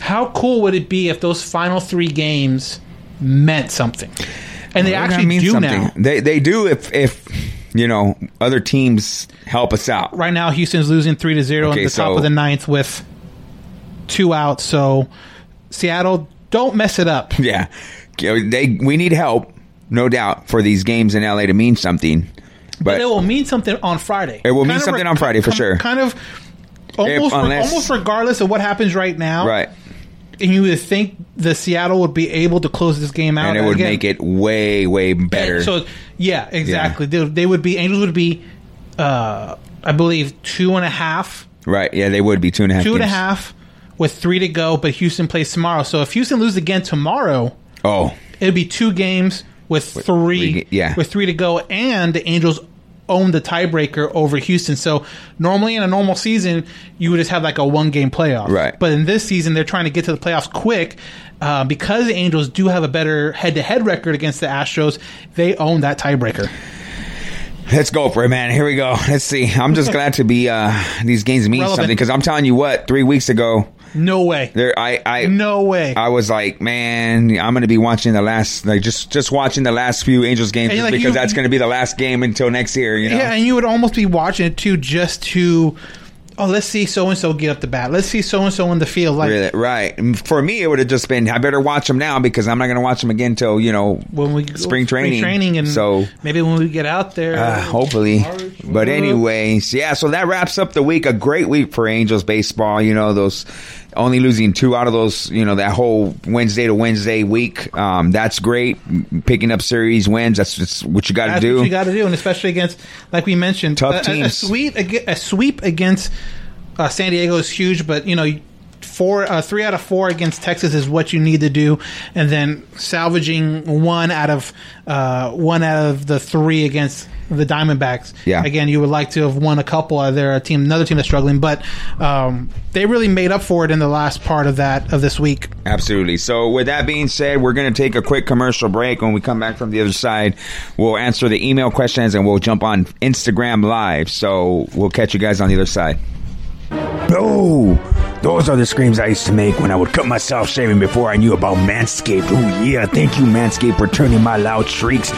How cool would it be if those final three games meant something? And they Well, actually do something. now. They they do if if you know other teams help us out. right now Houston's losing three to zero Okay, at the top of the ninth with two outs. So Seattle, don't mess it up. Yeah, they we need help, no doubt, for these games in LA to mean something. But But it will mean something on Friday. It will mean Kind of something on Friday, for com- sure. Kind of almost, unless- almost regardless of what happens right now. right, And you would think the Seattle would be able to close this game out, and it would Again, make it way way better. So yeah, exactly. They, they would be Angels would be, uh, I believe, two and a half right, yeah, they would be two and a half. two and a half with three to go, but Houston plays tomorrow. So if Houston loses again tomorrow, Oh, it'd be two games with three, three ga- yeah. with three to go, and the Angels own the tiebreaker over Houston. So normally in a normal season, you would just have like a one game playoff, Right. But in this season, they're trying to get to the playoffs quick. Uh, because the Angels do have a better head-to-head record against the Astros, they own that tiebreaker. let's go for it, man. Here we go. Let's see. I'm just glad to be. uh These games mean Relevant. something because I'm telling you what. Three weeks ago, No way, there I I no way. I was like, man, I'm going to be watching the last, like, just just watching the last few Angels games like because you- that's going to be the last game until next year. You know, Yeah, and you would almost be watching it too, just to, oh, let's see so and so get up the bat. Let's see so and so in the field. Like Really, right. For me, it would have just been, I better watch them now because I'm not going to watch them again till you know when we spring training. training, and so maybe when we get out there, uh, hopefully, March, But anyways, yeah. So that wraps up the week. A great week for Angels baseball. You know those only losing two out of those. You know that whole Wednesday to Wednesday week. Um, that's great. Picking up series wins. That's, that's what you got to do. what you got to do, and especially against, like we mentioned, Tough a- a, a teams. sweep ag- a sweep against uh, San Diego is huge, but you know. Four, uh, three out of four against Texas is what you need to do, and then salvaging one out of uh, one out of the three against the Diamondbacks. Yeah. Again, you would like to have won a couple. Uh, they're a team, another team that's struggling, but um, they really made up for it in the last part of that of this week. Absolutely. So, with that being said, we're going to take a quick commercial break. When we come back from the other side, we'll answer the email questions and we'll jump on Instagram Live. So, we'll catch you guys on the other side. Oh, those are the screams I used to make when I would cut myself shaving before I knew about Manscaped. Oh, yeah, thank you, Manscaped, for turning my loud shrieks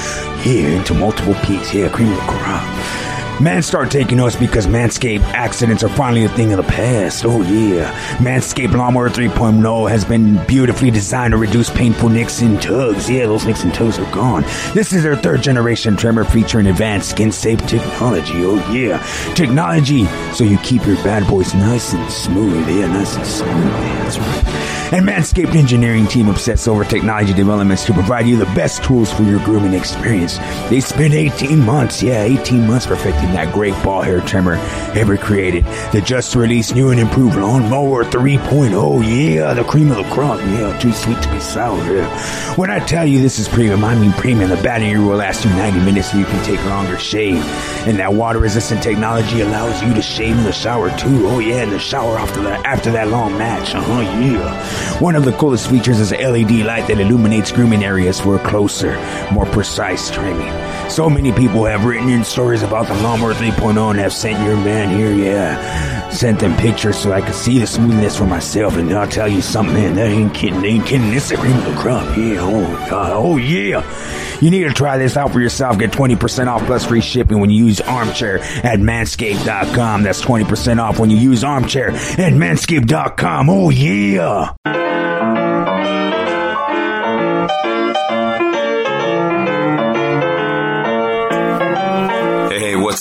here into multiple peaks. Yeah, cream of the crop. Man, start taking notice because Manscaped accidents are finally a thing of the past. Oh, yeah. Manscaped Lawnmower 3.0 has been beautifully designed to reduce painful nicks and tugs. Yeah, those nicks and tugs are gone. This is their third generation trimmer featuring advanced skin safe technology. Oh, yeah. Technology so you keep your bad boys nice and smooth. Yeah, nice and smooth. Yeah, that's right. And Manscaped engineering team obsess over technology developments to provide you the best tools for your grooming experience. They spent 18 months, yeah, 18 months perfecting that great ball hair trimmer ever created. The just released new and improved Lawnmower 3.0, yeah, the cream of the crop, yeah, too sweet to be sour, yeah. When I tell you this is premium, I mean premium. The battery will last you 90 minutes so you can take longer shave. And that water resistant technology allows you to shave in the shower too. Oh yeah, in the shower after that after that long match. Uh-huh, yeah. One of the coolest features is a LED light that illuminates grooming areas for a closer, more precise trimming. So many people have written in stories about the Lawnmower 3.0 and have sent your man here, yeah. Sent them pictures so I could see the smoothness for myself. And I'll tell you something, man, that ain't kidding. Ain't kidding. This is of the crop. Yeah, oh god, oh yeah. You need to try this out for yourself. Get 20% off plus free shipping when you use Armchair at manscaped.com. That's 20% off when you use Armchair at manscaped.com. Oh yeah.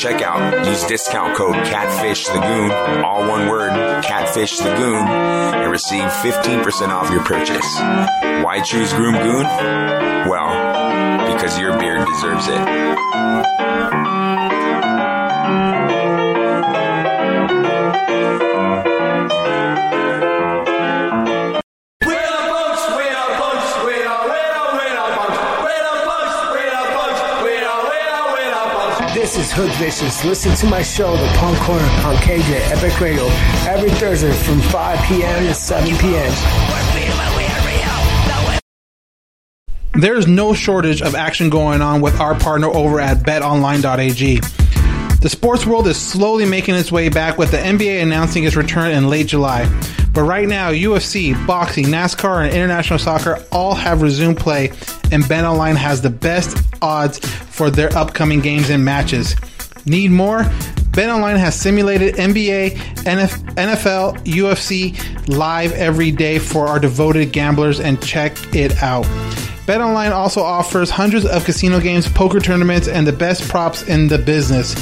Checkout, use discount code CATFISHTheGoon, all one word, Catfish the Goon, and receive 15% off your purchase. Why choose Groom Goon? Well, because your beard deserves it. This is Hood Vicious. Listen to my show, The Punk Corner, on KJ Epic Radio, every Thursday from 5 p.m. to 7 p.m. There's no shortage of action going on with our partner over at betonline.ag. The sports world is slowly making its way back with the NBA announcing its return in late July. But right now, UFC, boxing, NASCAR, and international soccer all have resumed play, and BetOnline has the best odds for their upcoming games and matches. Need more? BetOnline has simulated NBA, NFL, UFC live every day for our devoted gamblers, and check it out. BetOnline also offers hundreds of casino games, poker tournaments, and the best props in the business.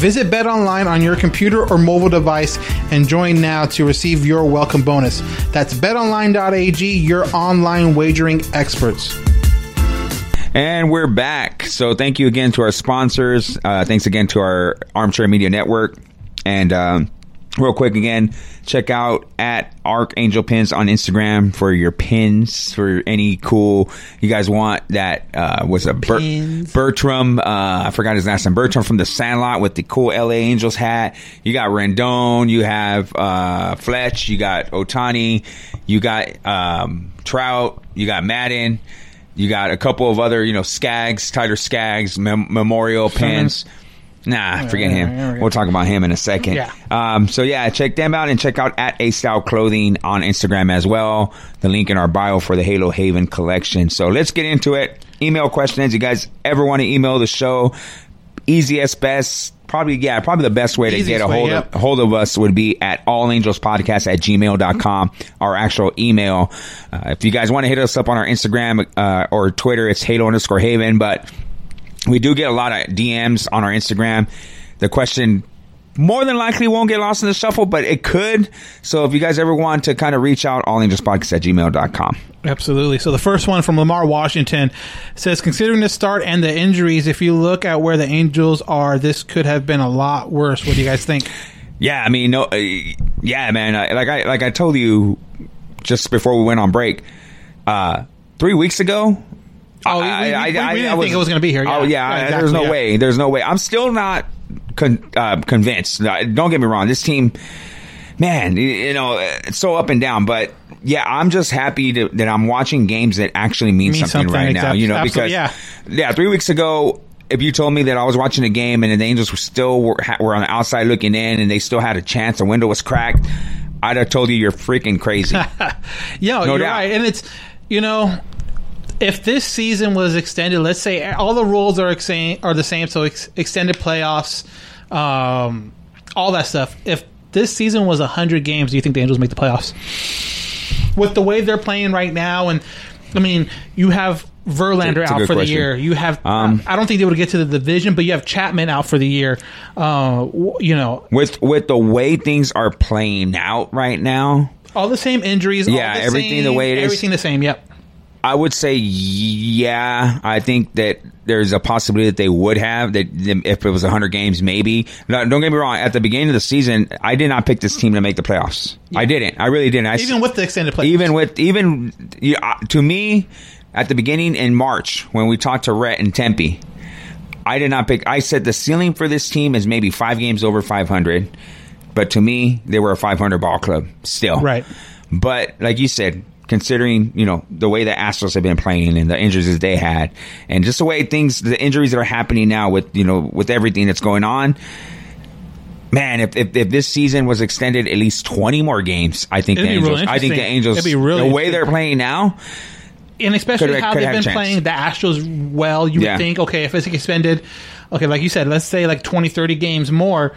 Visit BetOnline on your computer or mobile device and join now to receive your welcome bonus. That's betonline.ag, your online wagering experts. And we're back. So thank you again to our sponsors. Uh, thanks again to our Armchair Media Network. And um, real quick again, check out at Archangel Pins on Instagram for your pins for any cool you guys want. That uh, was a Ber- Bertram. Uh, I forgot his last name. Bertram from the Sandlot with the cool LA Angels hat. You got Rendon. You have uh, Fletch. You got Ohtani. You got um, Trout. You got Maddon. You got a couple of other, you know, Skaggs, Tyler Skaggs, mem- memorial pins. Nah, forget him. We'll talk about him in a second. Yeah. Um, so yeah, check them out and check out at A Style Clothing on Instagram as well. The link in our bio for the Halo Haven collection. So let's get into it. Email questions. You guys ever want to email the show? Easiest, best, probably yeah, probably the best way to Easiest get a way, hold yep. of hold of us would be at allangelspodcast at gmail.com, our actual email. Uh, if you guys want to hit us up on our Instagram uh, or Twitter, it's Halo underscore Haven, but we do get a lot of DMs on our Instagram. The question more than likely won't get lost in the shuffle, but it could. So if you guys ever want to kind of reach out, allangelspodcast at gmail.com. Absolutely. So the first one from Lamar Washington says, considering the start and the injuries, if you look at where the Angels are, this could have been a lot worse. What do you guys think? Yeah, I mean, no, uh, yeah, man. I, like I like I told you just before we went on break, uh, three weeks ago. Oh, we- we- we- we didn't think it was gonna be here, yeah. Oh yeah, Yeah, exactly, there's no yeah. way. There's no way. I'm still not con- uh, convinced. Uh, Don't get me wrong. This team, man, you know, it's so up and down. But yeah, I'm just happy to, that I'm watching games that actually mean, Mean something, something, right now. You know, because yeah. yeah, three weeks ago. If you told me that I was watching a game and the Angels were still were, were on the outside looking in and they still had a chance, the window was cracked, I'd have told you you're freaking crazy. Yeah, No you're doubt. right. And it's, you know, if this season was extended, let's say all the rules are ex- are the same, so ex- extended playoffs, um, all that stuff. If this season was 100 games, do you think the Angels make the playoffs? With the way they're playing right now, and I mean, you have Verlander out for the year. You have, Um, I don't think they would get to the division, but you have Chapman out for the year. Uh, you know, with with the way things are playing out right now, all the same injuries. all Yeah, the everything the same- way it is. Everything the same. Yep. I would say yeah. I think that there's a possibility that they would have that if it was 100 games, maybe. No, don't get me wrong. At the beginning of the season, I did not pick this team to make the playoffs. I didn't. I really didn't. I, Even with the extended playoffs. even with even uh, to me at the beginning in March when we talked to Rhett and Tempe, I did not pick. I said the ceiling for this team is maybe five games over 500, but to me they were a 500 ball club still. Right. But like you said, considering you know the way the Astros have been playing and the injuries that they had, and just the way things, the injuries that are happening now with you know with everything that's going on. Man, if, if, if this season was extended at least twenty more games, I think It'd the Angels. I think the. Angels. It'd be really the way they're playing now. and especially Could- how could they've been playing the Astros well, you Yeah. would think, okay, if it's extended, okay, like you said, let's say like 20, 30 games more,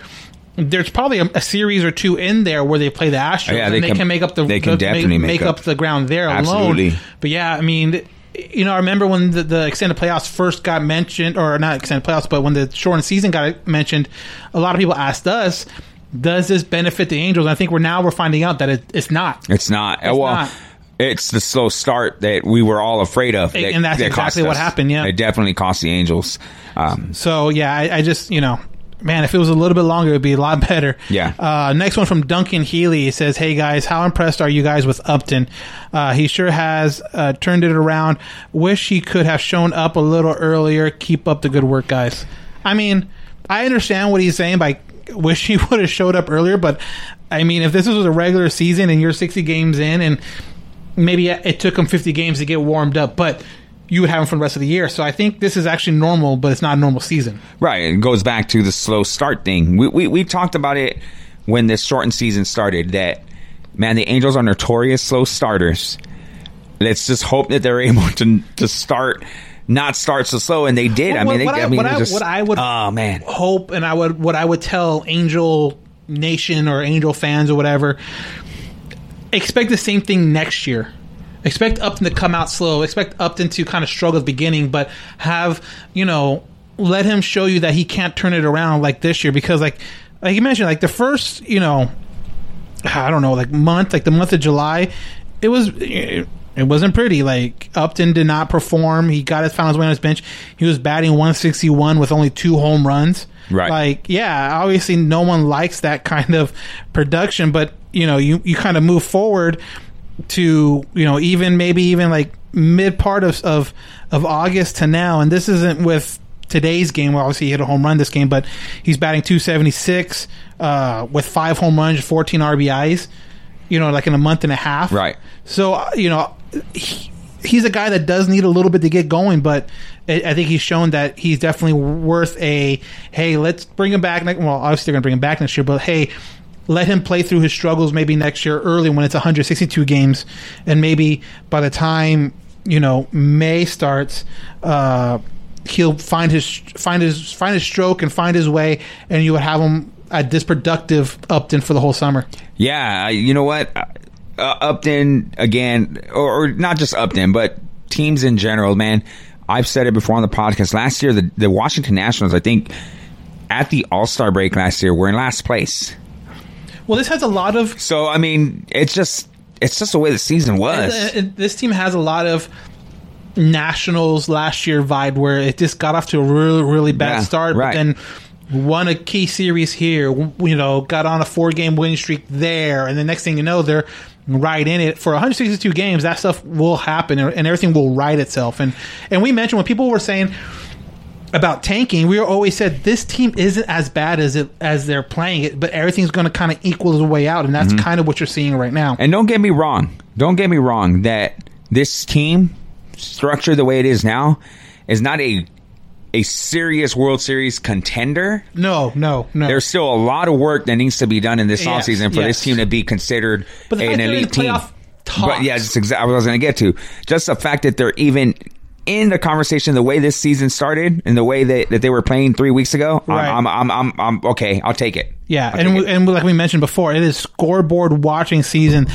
there's probably a, a series or two in there where they play the Astros, Oh, yeah, and they can- can, make up the they can the- definitely make, make up. up. the ground there Absolutely. alone. But yeah, I mean, you know, I remember when the, the extended playoffs first got mentioned, or not extended playoffs, but when the shortened season got mentioned, a lot of people asked us. Does this benefit the Angels? And I think we're now we're finding out that it, it's not. It's not. It's well, not. it's the slow start that we were all afraid of. that- And that's that exactly what happened, yeah. it definitely cost the Angels. Um, So yeah, I, I just you know, man, if it was a little bit longer, it'd be a lot better. Yeah. Uh, next one from Duncan Healy He says, "Hey guys, how impressed are you guys with Upton? Uh, he sure has uh, turned it around. Wish he could have shown up a little earlier. Keep up the good work, guys. I mean, I understand what he's saying by wish he would have showed up earlier, but I mean, if this was a regular season and you're 60 games in and maybe it took him 50 games to get warmed up, but you would have them for the rest of the year. So I think this is actually normal, but it's not a normal season. Right. It goes back to the slow start thing. We, we, we talked about it when this shortened season started that, man, the Angels are notorious slow starters. Let's just hope that they're able to, to start, not start so slow. And they did. I What- mean, they, I, I- mean, what I- just, what I would- oh, man. Hope and I would what I would tell Angel Nation or Angel fans or whatever. Expect the same thing next year. Expect Upton to come out slow. Expect Upton to kind of struggle at the beginning, but have you know let him show you that he can't turn it around like this year because like like you mentioned like the first you know I don't know, like month, like the month of July, it was it, it wasn't pretty. Like Upton did not perform. He got his found his way on his bench. He was batting 161 with only two home runs. Right. Like yeah, obviously no one likes that kind of production, but you know you you kind of move forward to you know even maybe even like mid part of of of August to now, and this isn't with today's game. Well, obviously he hit a home run this game, but he's batting 276 uh, with five home runs, 14 RBIs. You know, like in a month and a half. Right. So uh, you know, he, he's a guy that does need a little bit to get going, but I I think he's shown that he's definitely worth a hey, let's bring him back. Next, well, obviously they're going to bring him back next year, but hey, let him play through his struggles maybe next year early when it's 162 games, and maybe by the time you know May starts. Uh, He'll find his find his find his stroke and find his way, and you would have him at this productive Upton for the whole summer. Yeah, you know what? Uh, Upton again, or, or not just Upton, but teams in general, man. I've said it before on the podcast. Last year, the, the Washington Nationals, I think, at the All Star break last year, were in last place. Well, this has a lot of. So I mean, it's just it's just the way the season was. Uh, uh, this team has a lot of nationals last year vibe where it just got off to a really really bad Yeah, start, right. but then won a key series here. You know, got on a four game winning streak there, and the next thing you know, they're right in it for 162 games. That stuff will happen, and and everything will right itself. And and we mentioned when people were saying about tanking, we always said this team isn't as bad as it as they're playing it, but everything's going to kind of equal the way out, and that's Mhm. kind of what you're seeing right now. And don't get me wrong. Don't get me wrong that this team structure the way it is now is not a a serious World Series contender. No, no, no. There's still a lot of work that needs to be done in this Yes, offseason for yes. this team to be considered But an fact they're in elite team. playoff But yeah, that's exactly what I was going to get to. Just the fact that they're even in the conversation, the way this season started and the way that, that they were playing three weeks ago, Right. I'm, I'm, I'm, I'm, I'm okay. I'll take it. Yeah, I'll and we, and like we mentioned before, it is scoreboard watching season.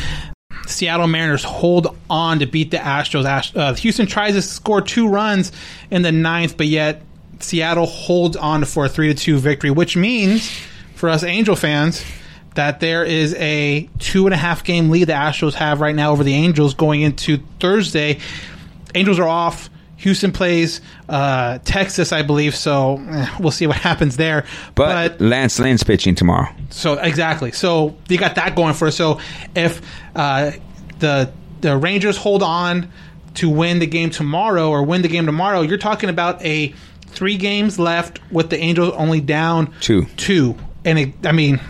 Seattle Mariners hold on to beat the Astros. Ast- Uh, Houston tries to score two runs in the ninth, but yet Seattle holds on for a three to two victory, which means for us Angel fans that there is a two and a half game lead the Astros have right now over the Angels going into Thursday. Angels are off. Houston plays uh, Texas, I believe. So eh, we'll see what happens there. But, Lance Lynn's pitching tomorrow. So exactly. So you got that going for us. So if uh, the the Rangers hold on to win the game tomorrow or win the game tomorrow, you're talking about a three games left with the Angels only down Two. two, and it, I mean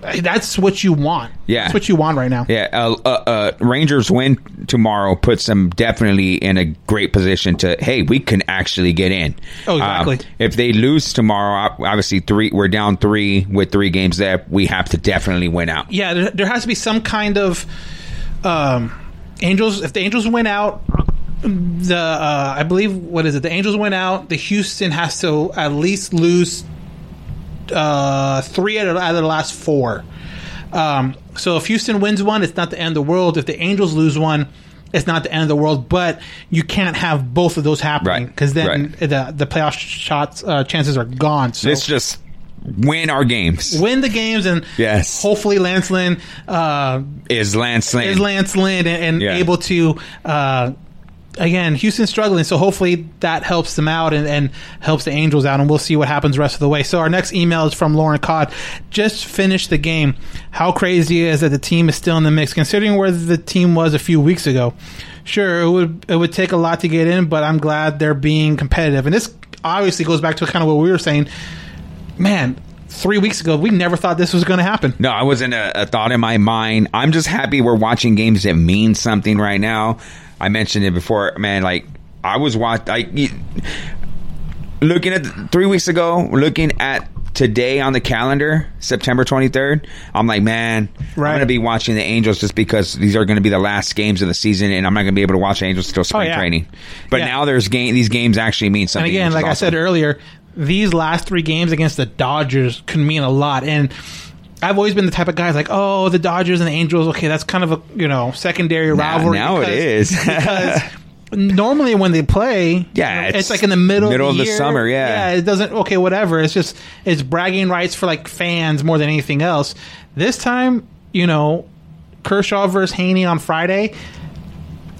that's what you want. Yeah. that's what you want right now. Yeah, uh, uh, uh, Rangers win tomorrow puts them definitely in a great position to. Hey, we can actually get in. Oh, exactly. Um, if they lose tomorrow, obviously three, we're down three with three games left. We have to definitely win out. yeah, there, there has to be some kind of um, Angels. If the Angels win out, the uh, I believe what is it? The Angels win out. The Houston has to at least lose uh, three out of, out of the last four. Um, so if Houston wins one, it's not the end of the world. If the Angels lose one, it's not the end of the world. But you can't have both of those happening because then the the playoff shots uh, chances are gone. So Let's just win our games. win the games and Yes. hopefully Lance Lynn uh, Is Lance Lynn? is Lance Lynn and, and Yeah. able to uh, again Houston's struggling so hopefully that helps them out and, and helps the Angels out and we'll see what happens the rest of the way. So our next email is from Lauren Codd just finished the game. How crazy is that the team is still in the mix considering where the team was a few weeks ago. Sure it would it would take a lot to get in but I'm glad they're being competitive. And this obviously goes back to kind of what we were saying. Man three weeks ago we never thought this was going to happen No, I wasn't a, a thought in my mind. I'm just happy we're watching games that mean something right now. I mentioned it before, man. Like I was watching, like looking at the- three weeks ago, looking at today on the calendar, September 23rd. I'm like, man, I'm going to be watching the Angels just because these are going to be the last games of the season, and I'm not going to be able to watch the Angels until oh, spring Oh, yeah. training. But Yeah. now there's game; these games actually mean And something. again, which is like I said earlier, these last three games against the Dodgers can mean a lot. And I've always been the type of guy like, oh, the Dodgers and the Angels. Okay, that's kind of a you know secondary rivalry. now it because- is. because normally when they play, Yeah, it's, it's like in the middle, middle of the, of the summer, yeah. yeah. It doesn't. Okay, whatever. It's just it's bragging rights for like fans more than anything else. This time, you know, Kershaw versus Heaney on Friday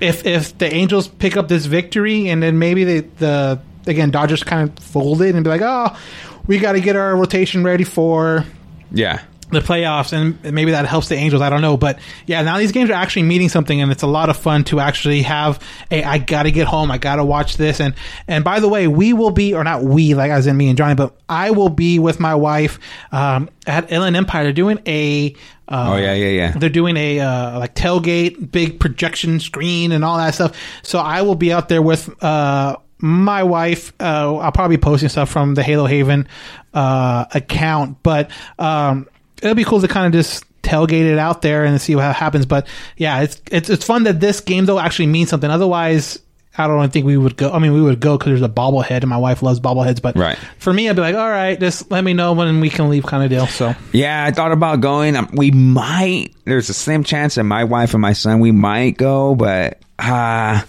if if the Angels pick up this victory and then maybe the the again Dodgers kind of folded and be like, oh, we got to get our rotation ready for yeah. the playoffs, and maybe that helps the Angels. I don't know, but yeah, now these games are actually meaning something, and it's a lot of fun to actually have. a I gotta get home. I gotta watch this, and and by the way, we will be, or not we, like as in me and Johnny, but I will be with my wife um, at Inland Empire. They're doing a. Uh, Oh, yeah, yeah, yeah. They're doing a uh, like tailgate, big projection screen, and all that stuff. So I will be out there with uh, my wife. Uh, I'll probably be posting stuff from the Halo Haven uh, account, but um, it'll be cool to kind of just tailgate it out there and see what happens. But yeah, it's it's it's fun that this game though actually means something. Otherwise. I don't think we would go. I mean, we would go because there's a bobblehead, and my wife loves bobbleheads. But Right. for me, I'd be like, "All right, just let me know when we can leave," kind of deal. So Yeah, I thought about going. Um, We might. There's a slim chance that my wife and my son we might go, but uh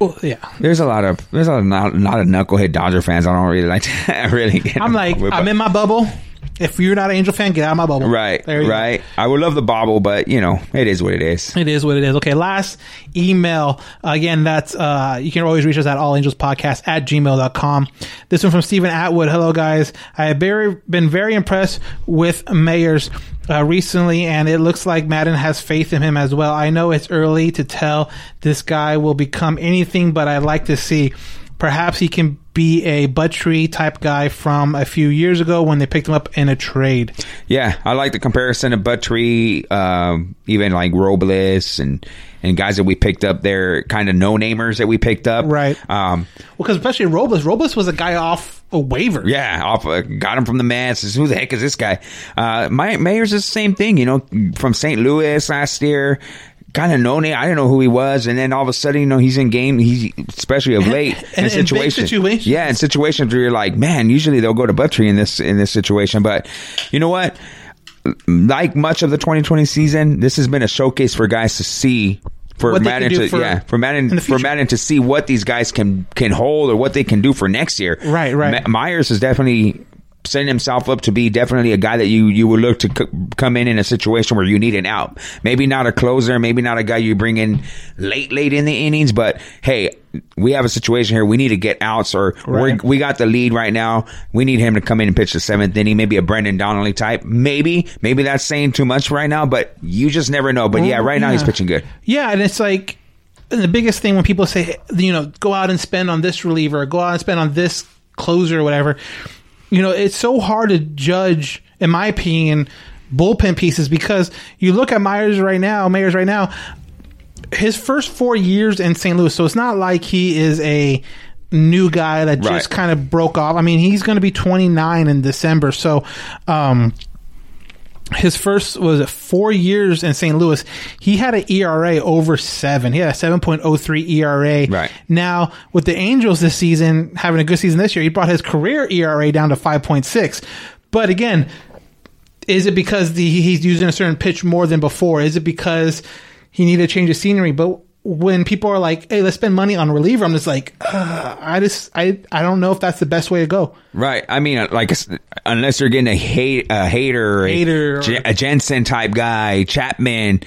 well, yeah. there's a lot of there's a lot, of knucklehead Dodger fans. I don't really like to really. Get I'm like, with, I'm in my bubble. If you're not an Angel fan, get out of my bubble. Right, you go. right. I would love the bobble, but you know, it is what it is. It is what it is. Okay, last email. Again, that's uh you can always reach us at allangelspodcast at gmail.com. This one from Stephen Atwood. Hello guys. I have very been very impressed with Mayers uh, recently and it looks like Maddon has faith in him as well. I know it's early to tell this guy will become anything, but I'd like to see perhaps he can be a Buttrey type guy from a few years ago when they picked him up in a trade. Yeah, I like the comparison of Buttrey, um, even like Robles and and guys that we picked up. They're kind of no namers that we picked up. Right. Um, Well, because especially Robles. Robles was a guy off a waiver. Yeah, off uh, got him from the Mets. Who the heck is this guy? Uh, my Mayer's is the same thing, you know, from St. Louis last year. Kind of no name. I didn't know who he was, and then all of a sudden, you know, he's in game. He's especially of late And- in situations. situations. Yeah, in situations where you're like, man, usually they'll go to Buttrey in this in this situation, but you know what? Like much of the 2020 season, this has been a showcase for guys to see. For What Maddon to for- yeah for Maddon for. Maddon to see what these guys can can hold or what they can do for next year. Right, right. Ma- Myers is definitely setting himself up to be definitely a guy that you you would look to c- come in in a situation where you need an out. Maybe not a closer, maybe not a guy you bring in late late in the innings, but hey, we have a situation here. We need to get outs, or Right. we got the lead right now. We need him to come in and pitch the seventh inning. Maybe a Brendan Donnelly type. Maybe maybe that's saying too much right now, but you just never know. But yeah, Well, right now he's pitching good. Yeah, and it's like and the biggest thing when people say, you know, go out and spend on this reliever, go out and spend on this closer or whatever. You know, it's so hard to judge, in my opinion, bullpen pieces because you look at Myers right now, Myers right now. His first four years in St. Louis, so it's not like he is a new guy that just kind of broke off. I mean, he's going to be 29 in December, so um, his first was four years in St. Louis. He had an ERA over seven. He had a seven point oh three ERA. Right. now with the Angels this season having a good season this year, he brought his career ERA down to five point six. But again, is it because the, he's using a certain pitch more than before? Is it because he needed to change of scenery? But when people are like, "Hey, let's spend money on reliever," I'm just like, uh, I just I I don't know if that's the best way to go. Right. I mean, uh, like, unless you're getting a hate, a hater, or a- Hader or- a Jansen type guy, Chapman.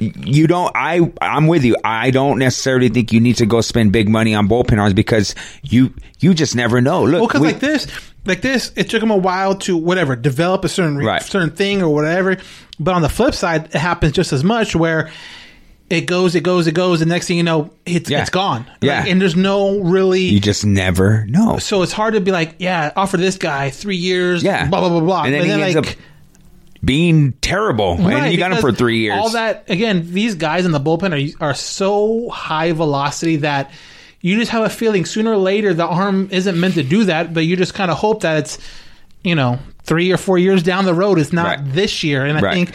You don't. I. I'm with you. I don't necessarily think you need to go spend big money on bullpen arms because you you just never know. Look, Well, because we- like this, like this, it took him a while to whatever develop a certain Right. certain thing or whatever. But on the flip side, it happens just as much where it goes, it goes, it goes, The next thing you know, it's Yeah. it's gone. Yeah. Like, and there's no really. you just never know. so it's hard to be like, yeah, offer this guy three years, Yeah. blah blah blah blah, And then he ends like, up being terrible, and you got him for because three years. All that again, these guys in the bullpen are are so high velocity that you just have a feeling sooner or later the arm isn't meant to do that, but you just kind of hope that it's you know three or four years down the road. It's not Right. this year, and I Right. think.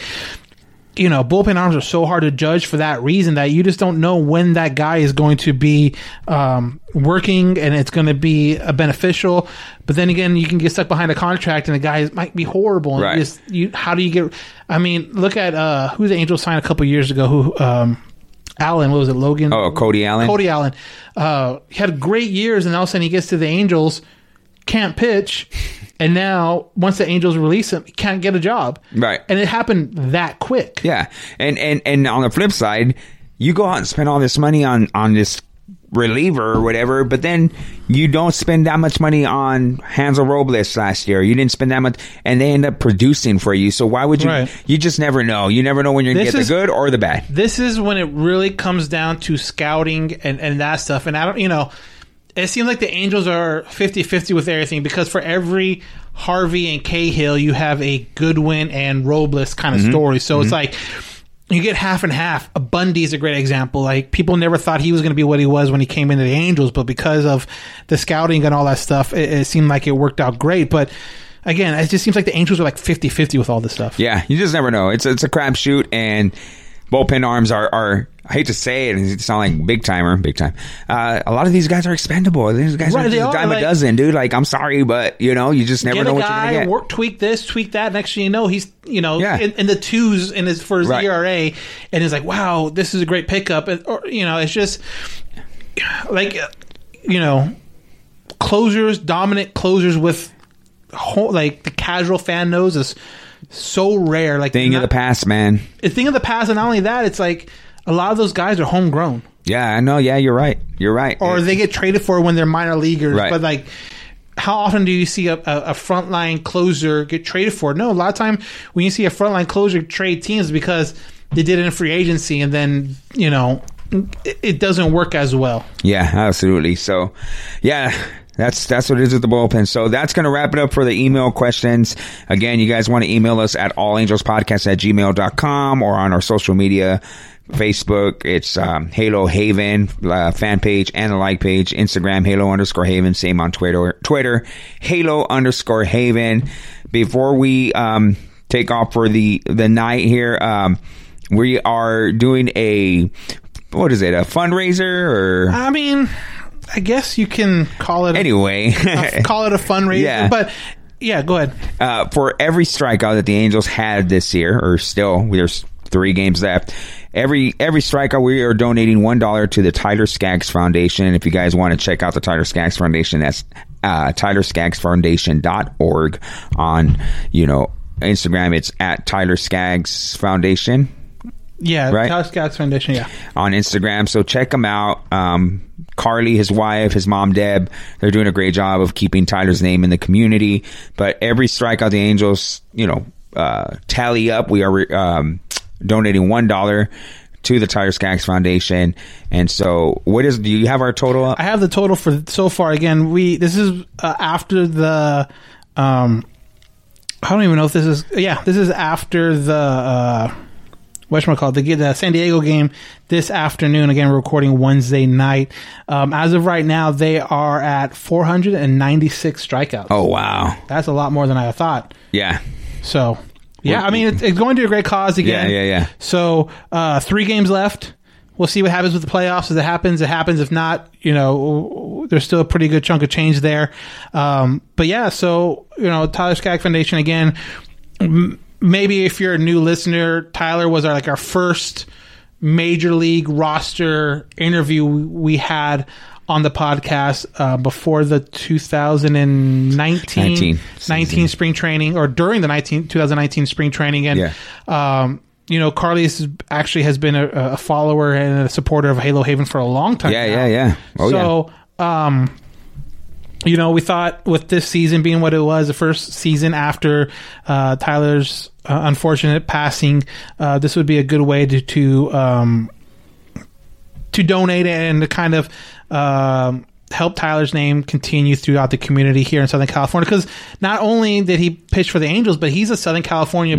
You know, bullpen arms are so hard to judge for that reason that you just don't know when that guy is going to be um, working and it's going to be uh, beneficial. But then again, you can get stuck behind a contract and the guy might be horrible. And Right. you just, you, how do you get? I mean, look at uh, who the Angels signed a couple years ago. Who um, Allen? What was it? Logan? Oh, Cody Allen? Cody Allen. Uh, he had great years, and all of a sudden he gets to the Angels, can't pitch, and now once the Angels release him, he can't get a job. Right. And it happened that quick. Yeah, and and and on the flip side, you go out and spend all this money on on this reliever or whatever, but then you don't spend that much money on Hansel Robles last year. You didn't spend that much, and they end up producing for you. So why would you? Right. You just never know. You never know when you're gonna get is- the good or the bad. This is when it really comes down to scouting and, and that stuff. And I don't, you know, it seems like the Angels are 50 50 with everything because for every Harvey and Cahill, you have a Goodwin and Robles kind of Mhm. story. So it's Mhm. like, you get half and half. A Bundy is a great example. Like people never thought he was going to be what he was when he came into the Angels, but because of the scouting and all that stuff, it, it seemed like it worked out great. But again, it just seems like the Angels are like 50-50 with all this stuff. Yeah, you just never know. It's it's a crapshoot, and bullpen arms are are. I hate to say it, and it sound like big timer, big time. Uh, a lot of these guys are expendable. These guys Right, are they are, dime like- a dozen, dude. Like, I'm sorry, but you know, you just never get know a what you're guy, gonna get. work, tweak this, tweak that. Next thing you know, he's you know Yeah. in, in the twos in his for his Right. ERA, and he's like, wow, this is a great pickup. And, or you know, it's just like you know, closers, dominant closers with whole, like the casual fan knows is so rare. Like Thing of the past, man. a thing of the past, and not only that, it's like a lot of those guys are homegrown. Yeah, I know. Yeah, you're right. You're right. or they get traded for when they're minor leaguers. Right. But like, how often do you see a, a, a frontline closer get traded for? No, a lot of time when you see a frontline closer trade teams because they did it in free agency and then you know it, it doesn't work as well. Yeah, absolutely. So, yeah, that's that's what it is with the bullpen. So that's going to wrap it up for the email questions. Again, you guys want to email us at allangelspodcast at gmail.com or on our social media. Facebook, it's um, Halo Haven uh, fan page and a like page. Instagram, Halo underscore Haven. Same on Twitter. Twitter, Halo underscore Haven. Before we um, take off for the the night here, um, we are doing a what is it? A fundraiser or I mean, I guess you can call it anyway. a, call it a fundraiser, Yeah. but yeah, go ahead. uh, for every strikeout that the Angels had this year, or still, there's three games left. Every every strikeout, we are donating one dollar to the Tyler Skaggs Foundation. And if you guys want to check out the Tyler Skaggs Foundation, that's uh, TylerSkaggsFoundation.org on you know Instagram. It's at Tyler Skaggs Foundation Yeah, Right. Tyler Skaggs Foundation. Yeah, on Instagram. So check them out. Um, Carly, his wife, his mom Deb, they're doing a great job of keeping Tyler's name in the community. But every strikeout the Angels, you know, uh, tally up, we are um, donating one dollar to the Tyler Skaggs Foundation. And so, what is? Do you have our total up? I have the total for so far. Again, we this is uh, after the. Um, I don't even know if this is. Yeah, this is after the. Uh, whatchamacallit, the, the San Diego game this afternoon. Again, we're recording Wednesday night. Um, as of right now, they are at 496 strikeouts. Oh wow! That's a lot more than I thought. Yeah. So, yeah, I mean, it's, it's going to a great cause again. Yeah, yeah, yeah. So, uh, three games left. We'll see what happens with the playoffs. If it happens, it happens. If not, you know, there's still a pretty good chunk of change there. Um, but yeah, so, you know, Tyler Skaggs Foundation again. M- maybe if you're a new listener, Tyler was our, like our first major league roster interview we had on the podcast uh, before the 2019 19 19 spring training or during the 19 2019 spring training and Yeah. um you know Carly is, actually has been a, a follower and a supporter of Halo Haven for a long time Yeah, now. yeah, yeah. Oh yeah. so um you know, we thought with this season being what it was, the first season after uh, Tyler's uh, unfortunate passing, uh, this would be a good way to to um, to donate and to kind of um, help Tyler's name continue throughout the community here in Southern California. Because not only did he pitch for the Angels, but he's a Southern California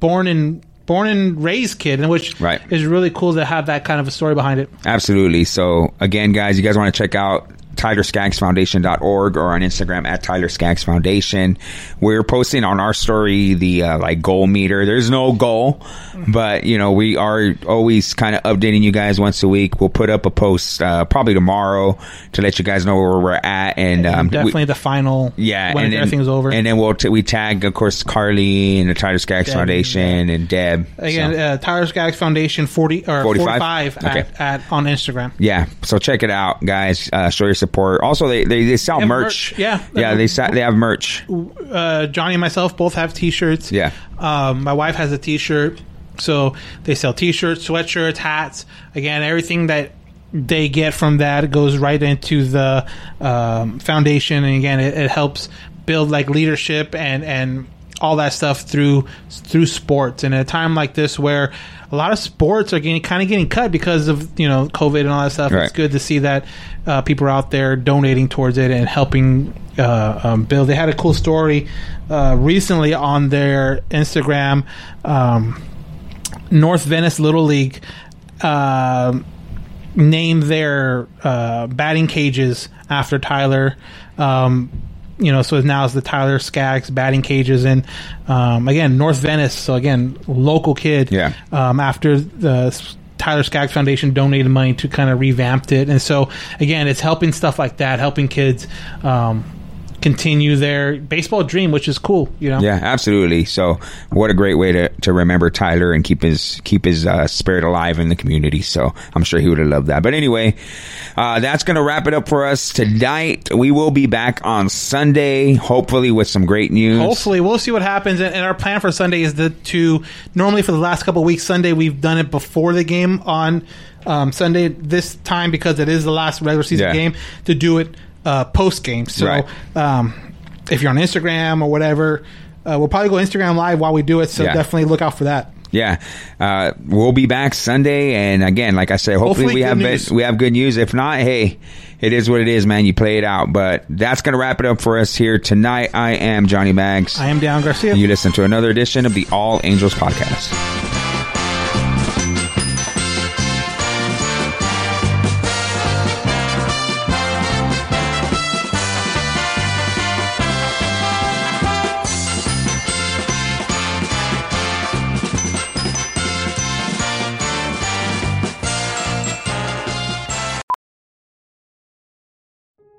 born and born and raised kid, and which Right. is really cool to have that kind of a story behind it. Absolutely. So again, guys, you guys want to check out TylerSkaggsFoundation.org or on Instagram at Tyler Skaggs Foundation. We're posting on our story the uh, like goal meter. There's no goal, but you know we are always kind of updating you guys once a week. We'll put up a post uh, probably tomorrow to let you guys know where we're at and um, we- Definitely the final. yeah, when and everything's over. and then we'll t- we tag of course Carly and the Tyler Skaggs Deb, Foundation and Deb. Again, So- uh, Tyler Skaggs Foundation forty or 45? forty five Okay. at, at on Instagram. Yeah, so check it out, guys. Uh, show your support. Also, they they, they sell They merch. merch, yeah. yeah, they sa- they have merch. Uh, Johnny and myself both have T-shirts. Yeah. Um, my wife has a T-shirt, so they sell T-shirts, sweatshirts, hats. Again, everything that they get from that goes right into the um, foundation, and again, it, it helps build like leadership and and all that stuff through through sports. And at a time like this, where a lot of sports are getting kind of getting cut because of you know COVID and all that stuff, Right. it's good to see that uh, people out there donating towards it and helping uh, um, build. They had a cool story uh, recently on their Instagram. Um, North Venice Little League um named their uh, batting cages after Tyler. Um, you know, so now it's the Tyler Skaggs batting cages, and um, again North Venice. So again, local kid. Yeah. Um, after the Tyler Skaggs Foundation donated money to kind of revamped it, and so again, it's helping stuff like that, helping kids. Um, continue their baseball dream which is cool you know Yeah, absolutely. So, what a great way to, to remember Tyler and keep his keep his uh, spirit alive in the community. So, I'm sure he would have loved that. But anyway, uh, that's going to wrap it up for us tonight. We will be back on Sunday, hopefully with some great news. Hopefully, we'll see what happens. And, our plan for Sunday is to, to normally for the last couple of weeks, Sunday we've done it before the game on um, Sunday. This time because it is the last regular season Yeah. game to do it uh, post game. So Right. um, if you're on Instagram or whatever, uh, we'll probably go Instagram live while we do it. So Yeah. definitely look out for that. Yeah, uh, we'll be back Sunday, and again, like I said, hopefully, Hopefully we have news. we have good news. If not, hey, it is what it is, man. You play it out. But that's gonna wrap it up for us here tonight. I am Johnny Bags. I am Down Garcia. And you listen to another edition of the All Angels podcast.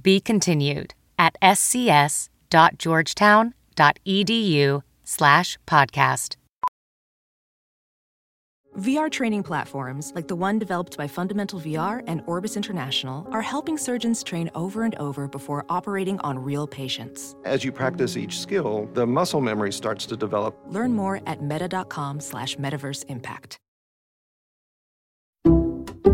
Be continued at scs.georgetown.edu slash podcast. VR training platforms, like the one developed by Fundamental VR and Orbis International, are helping surgeons train over and over before operating on real patients. As you practice each skill, the muscle memory starts to develop. Learn more at meta.com slash metaverse impact.